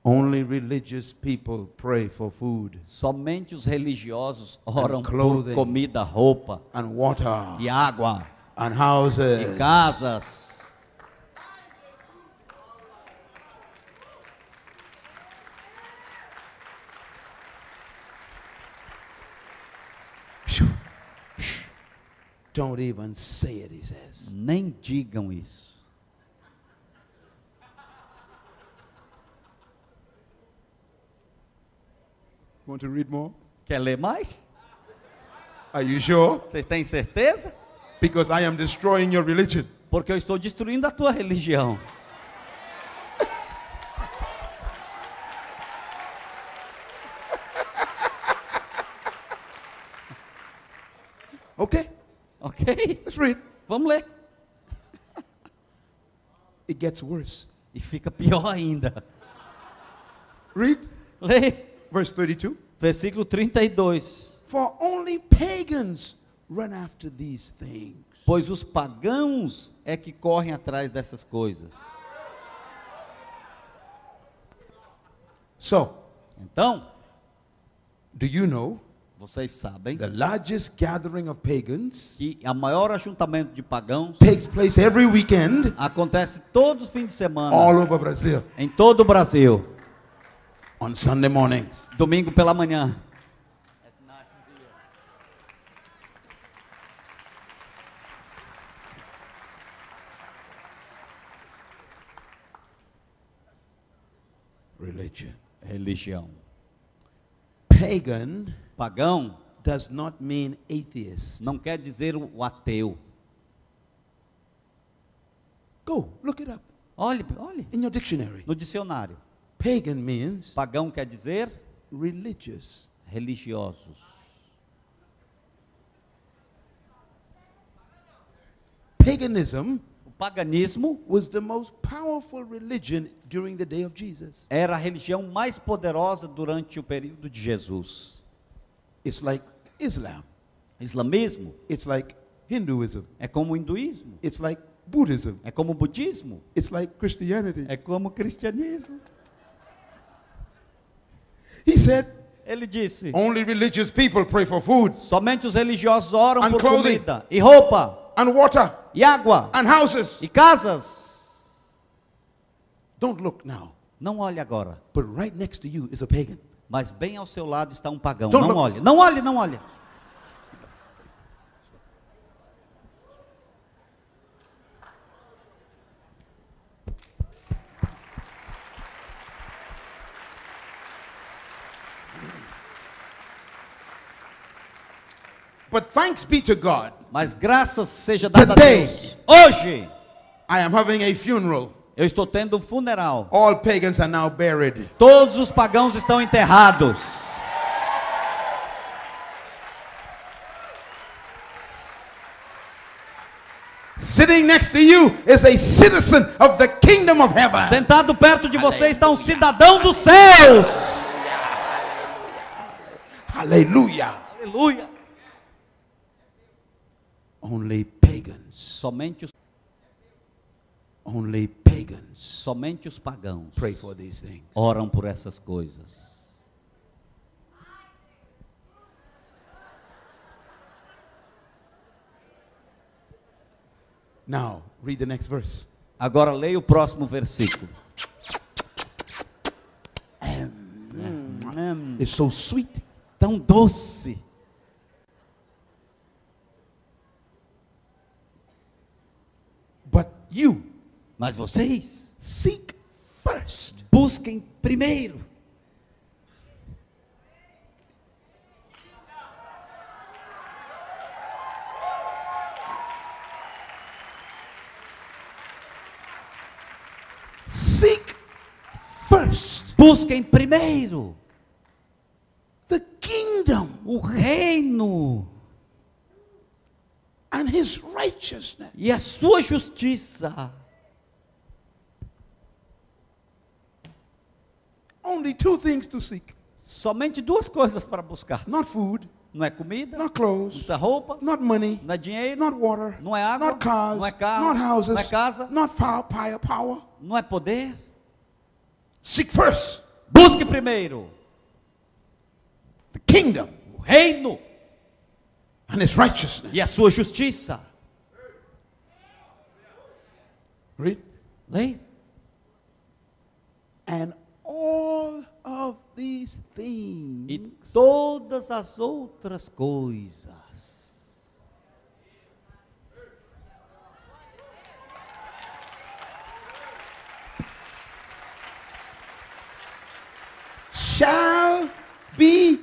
Only religious people pray for food Somente os religiosos oram por comida, roupa and water e água and e houses. casas. Phew. Shh. Don't even say it, he says. Nem digam isso. Want to read more? Quer ler mais? Are you sure? Vocês têm certeza? Because I am destroying your religion. Porque eu estou destruindo a tua religião. Okay, Ok? let's read. Vamos ler. It gets worse. E fica pior ainda. Read Lê. Verse 32. Versículo 32. For only pagans run after these things. Pois os pagãos é que correm atrás dessas coisas. So, Então, do you know vocês sabem the largest gathering of pagans que a maior ajuntamento de pagãos takes place every weekend acontece todos os fins de semana all over Brazil em todo o Brasil, on Sunday mornings. domingo pela manhã. Religion. Religião. Pagan Pagão does not mean atheist. não quer dizer o ateu. Go, look it up Olhe, olhe in your dictionary. no dicionário. Pagan means Pagão quer dizer religious. religiosos. Paganism O paganismo was the most powerful religion during the day of Jesus. era a religião mais poderosa durante o período de Jesus. It's like Islam. Islamismo It's like Hinduism. é como o hinduísmo, It's like Buddhism. é como o budismo, It's like Christianity. é como o cristianismo. He said, Ele disse: only religious people pray for food somente os religiosos oram And por clothing. comida e roupa and water e água and houses. e casas. Don't look now. Não olhe agora, But right next to you is a pagan. mas bem ao seu lado está um pagão. Don't Não look. olhe, não olhe, não olhe. But thanks be to God, Mas graças seja dada a Today. Deus. Hoje I am having a funeral. eu estou tendo um funeral. All pagans are now buried. Todos os pagãos estão enterrados. Sitting next to you is a citizen of the kingdom of heaven. Sentado perto de você está um cidadão dos céus. Hallelujah. Aleluia. Only pagans, Somente os, only pagans somente os pagãos pray for these things. oram por essas coisas. Now, read the next verse. Agora leia o próximo versículo. Hum, It's so sweet. tão doce. You. Mas vocês? Seek first. Busquem primeiro. Seek first busquem primeiro the kingdom. o reino and his righteousness. e a sua justiça. Only two things to seek. Somente duas coisas para buscar. Not food, Não é comida, não not clothes, precisa roupa, not money, não é dinheiro, not water, não é água, not cars, não é carro, not houses, não é casa, not power. não é poder. Seek first Busque primeiro the kingdom o reino and his righteousness. e a sua justiça. Read. Leia. And all of these things E todas as outras coisas. shall be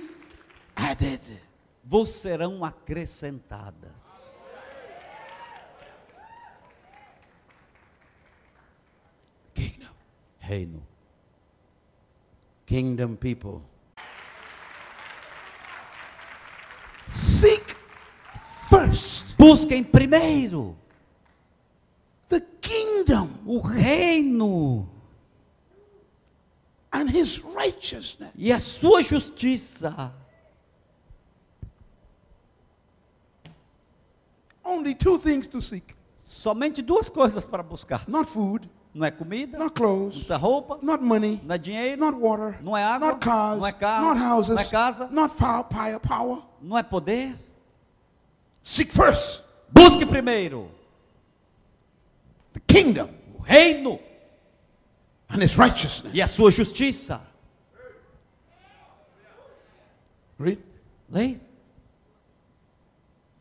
added. Vos serão acrescentadas. Kingdom. Reino. Kingdom people. Seek first Busquem primeiro the kingdom o reino and his righteousness. e a sua justiça. Only two things to seek Somente duas coisas para buscar. not food, Não é comida, não not clothes, precisa roupa, not money, não é dinheiro, not water, não é água, not cars, não é carro, not houses, não é casa, not power, power, power. não é poder. Seek first Busque primeiro the kingdom o reino and his righteousness. e a sua justiça. Read. Leia.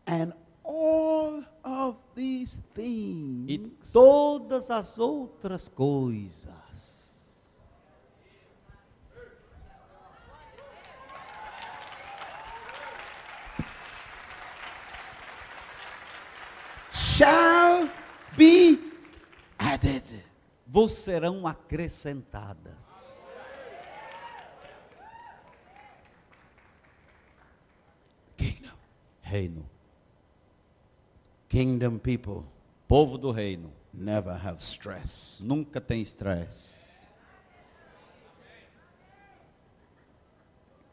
And all of these things E todas as outras coisas. shall be added. vos serão acrescentadas. Kingdom. Reino. Kingdom people Povo do reino. never have stress. Nunca tem estresse.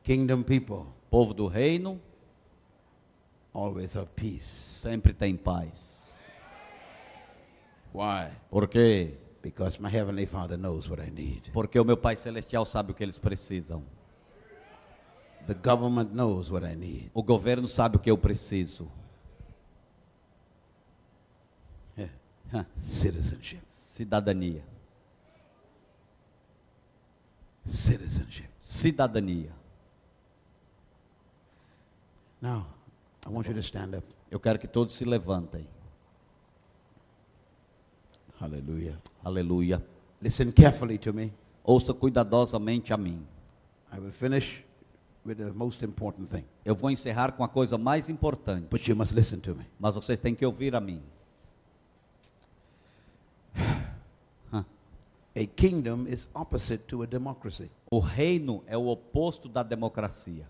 Kingdom people Povo do reino always have peace. sempre tem paz. Why? Por quê? Because my heavenly Father knows what I need. Porque o meu Pai Celestial sabe o que eles precisam. The government knows what I need. O governo sabe o que eu preciso. Yeah. Hã. Citizenship. Cidadania. Citizenship. Cidadania. Now, I want you to stand up. Eu quero que todos se levantem. Hallelujah. Aleluia. Listen carefully to me. Ouça cuidadosamente a mim. I will finish with the most important thing. Eu vou encerrar com a coisa mais importante, But you must listen to me. mas vocês têm que ouvir a mim. A kingdom is opposite to a democracy. O reino é o oposto da democracia.